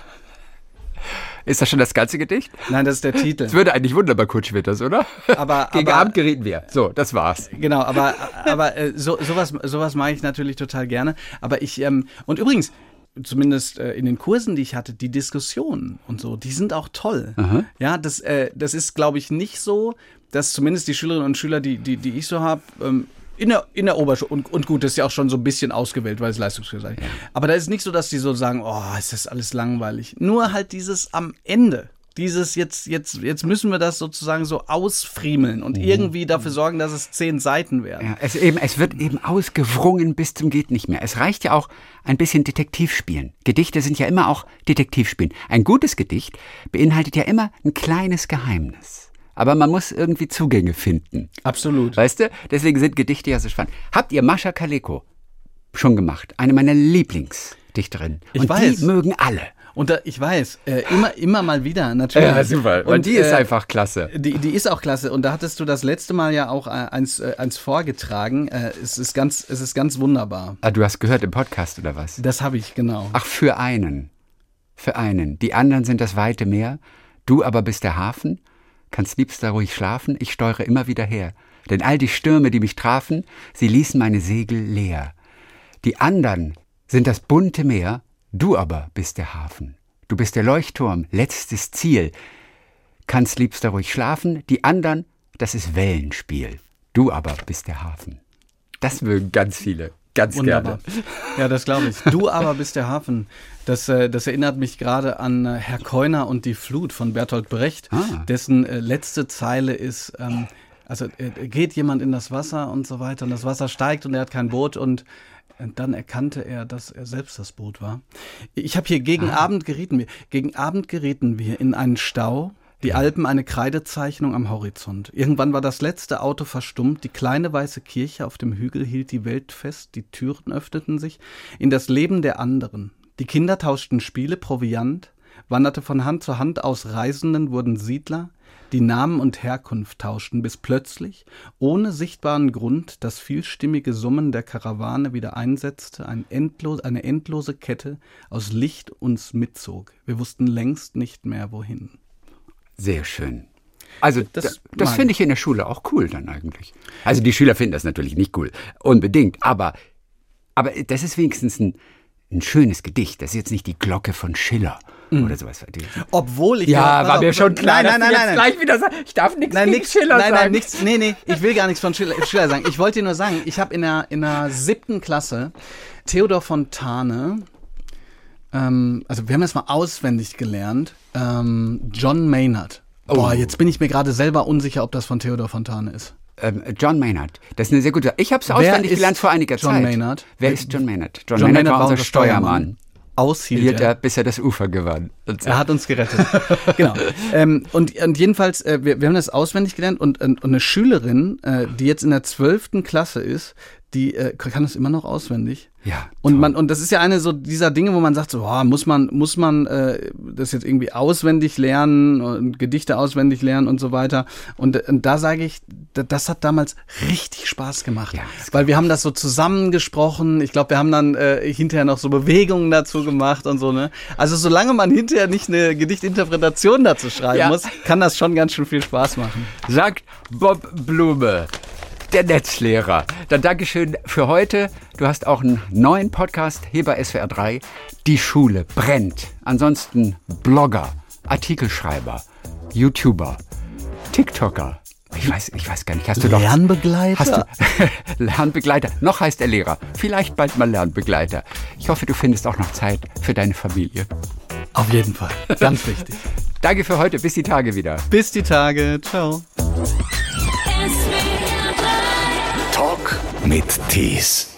Ist das schon das ganze Gedicht? Nein, das ist der Titel. Das würde eigentlich wunderbar Kurt Schwitters, oder? Aber- [laughs] Gegen aber- Abend gerieten wir. So, das war's. Genau, aber, aber äh, so, sowas, sowas mache ich natürlich total gerne. Aber ich, ähm, und übrigens, zumindest äh, in den Kursen, die ich hatte, die Diskussionen und so, die sind auch toll. Ja, das, äh, das ist, glaube ich, nicht so, dass zumindest die Schülerinnen und Schüler, die, die, die ich so habe, ähm, in der, in der Oberschule, und, und gut, das ist ja auch schon so ein bisschen ausgewählt, weil es Leistungskurs ist. Aber da ist nicht so, dass die so sagen, oh, ist das alles langweilig. Nur halt dieses am Ende. Dieses jetzt, jetzt, jetzt müssen wir das sozusagen so ausfriemeln und irgendwie dafür sorgen, dass es zehn Seiten werden. Ja, es, eben, es wird eben ausgewrungen bis zum geht nicht mehr. Es reicht ja auch ein bisschen Detektivspielen. Gedichte sind ja immer auch Detektivspielen. Ein gutes Gedicht beinhaltet ja immer ein kleines Geheimnis. Aber man muss irgendwie Zugänge finden. Absolut. Weißt du? Deswegen sind Gedichte ja so spannend. Habt ihr Mascha Kaleko schon gemacht? Eine meiner Lieblingsdichterinnen. Ich Und weiß. die mögen alle. Und da, ich weiß, äh, immer, immer mal wieder, natürlich. Und die ist äh, einfach klasse. Die, die ist auch klasse. Und da hattest du das letzte Mal ja auch äh, eins, äh, eins vorgetragen. Äh, es, ist ganz, es ist ganz wunderbar. Ah, du hast gehört im Podcast oder was? Das habe ich, genau. Ach, für einen. Für einen. Die anderen sind das weite Meer. Du aber bist der Hafen. Kannst liebst da ruhig schlafen. Ich steuere immer wieder her. Denn all die Stürme, die mich trafen, sie ließen meine Segel leer. Die anderen sind das bunte Meer. Du aber bist der Hafen. Du bist der Leuchtturm, letztes Ziel. Kannst liebst da ruhig schlafen. Die anderen, das ist Wellenspiel. Du aber bist der Hafen. Das mögen ganz viele. Ganz Wunderbar. gerne. Ja, das glaube ich. Du aber bist der Hafen. Das, äh, das erinnert mich gerade an äh, Herr Keuner und die Flut von Bertolt Brecht, Ah. dessen äh, letzte Zeile ist, ähm, also geht jemand in das Wasser und so weiter und das Wasser steigt und er hat kein Boot und äh, dann erkannte er, dass er selbst das Boot war. Ich habe hier gegen Abend gerieten wir. Gegen Abend gerieten wir in einen Stau. Die Alpen eine Kreidezeichnung am Horizont. Irgendwann war das letzte Auto verstummt, die kleine weiße Kirche auf dem Hügel hielt die Welt fest, die Türen öffneten sich in das Leben der anderen. Die Kinder tauschten Spiele, Proviant, wanderte von Hand zu Hand aus Reisenden, wurden Siedler, die Namen und Herkunft tauschten, bis plötzlich, ohne sichtbaren Grund, das vielstimmige Summen der Karawane wieder einsetzte, ein endlos, eine endlose Kette aus Licht uns mitzog. Wir wussten längst nicht mehr wohin. Sehr schön. Also Das das, finde ich in der Schule auch cool dann eigentlich. Also die Schüler finden das natürlich nicht cool, unbedingt, aber, aber das ist wenigstens ein, ein schönes Gedicht. Das ist jetzt nicht die Glocke von Schiller oder sowas. Obwohl ich Ja, pass war mir schon klar, Nein, nein, nein, nein, gleich wieder sagst, ich darf nichts Nein, nix, Schiller nein, sagen. nein, nix, nee, nee, ich will gar nichts von Schiller, Schiller sagen. Ich wollte dir nur sagen, ich habe in der, in der siebten Klasse Theodor Fontane, ähm, also wir haben das mal auswendig gelernt, ähm, John Maynard. Boah, Oh. jetzt bin ich mir gerade selber unsicher, ob das von Theodor Fontane ist. Ähm, John Maynard, das ist eine sehr gute. Ich habe es auswendig gelernt vor einiger John Zeit. Maynard? Wer ist John Maynard? John, John Maynard, Maynard war unser Steuermann. Aushielt Hielt er. bis er das Ufer gewann. So. Er hat uns gerettet. [laughs] genau. Ähm, und, und jedenfalls, äh, wir, wir haben das auswendig gelernt und, und, und eine Schülerin, äh, die jetzt in der zwölften Klasse ist, die äh, kann das immer noch auswendig. Ja, Und toll. man und das ist ja eine so dieser Dinge, wo man sagt so, boah, muss man muss man äh, das jetzt irgendwie auswendig lernen und Gedichte auswendig lernen und so weiter. Und, und da sage ich, da- das hat damals richtig Spaß gemacht, Ja, weil wir haben das so zusammengesprochen. Ich glaube, wir haben dann äh, hinterher noch so Bewegungen dazu gemacht und so ne. Also solange man hinterher nicht eine Gedichtinterpretation dazu schreiben Ja. muss, kann das schon ganz schön viel Spaß machen. Sagt Bob Blume, der Netzlehrer. Dann Dankeschön für heute. Du hast auch einen neuen Podcast hier bei SWR 3. Die Schule brennt. Ansonsten Blogger, Artikelschreiber, YouTuber, TikToker. Ich weiß, ich weiß gar nicht. Hast du doch. Lernbegleiter? Hast du [laughs] Lernbegleiter? Noch heißt er Lehrer. Vielleicht bald mal Lernbegleiter. Ich hoffe, du findest auch noch Zeit für deine Familie. Auf jeden Fall, ganz wichtig. [laughs] Danke für heute. Bis die Tage wieder. Bis die Tage, ciao. Mit Tees.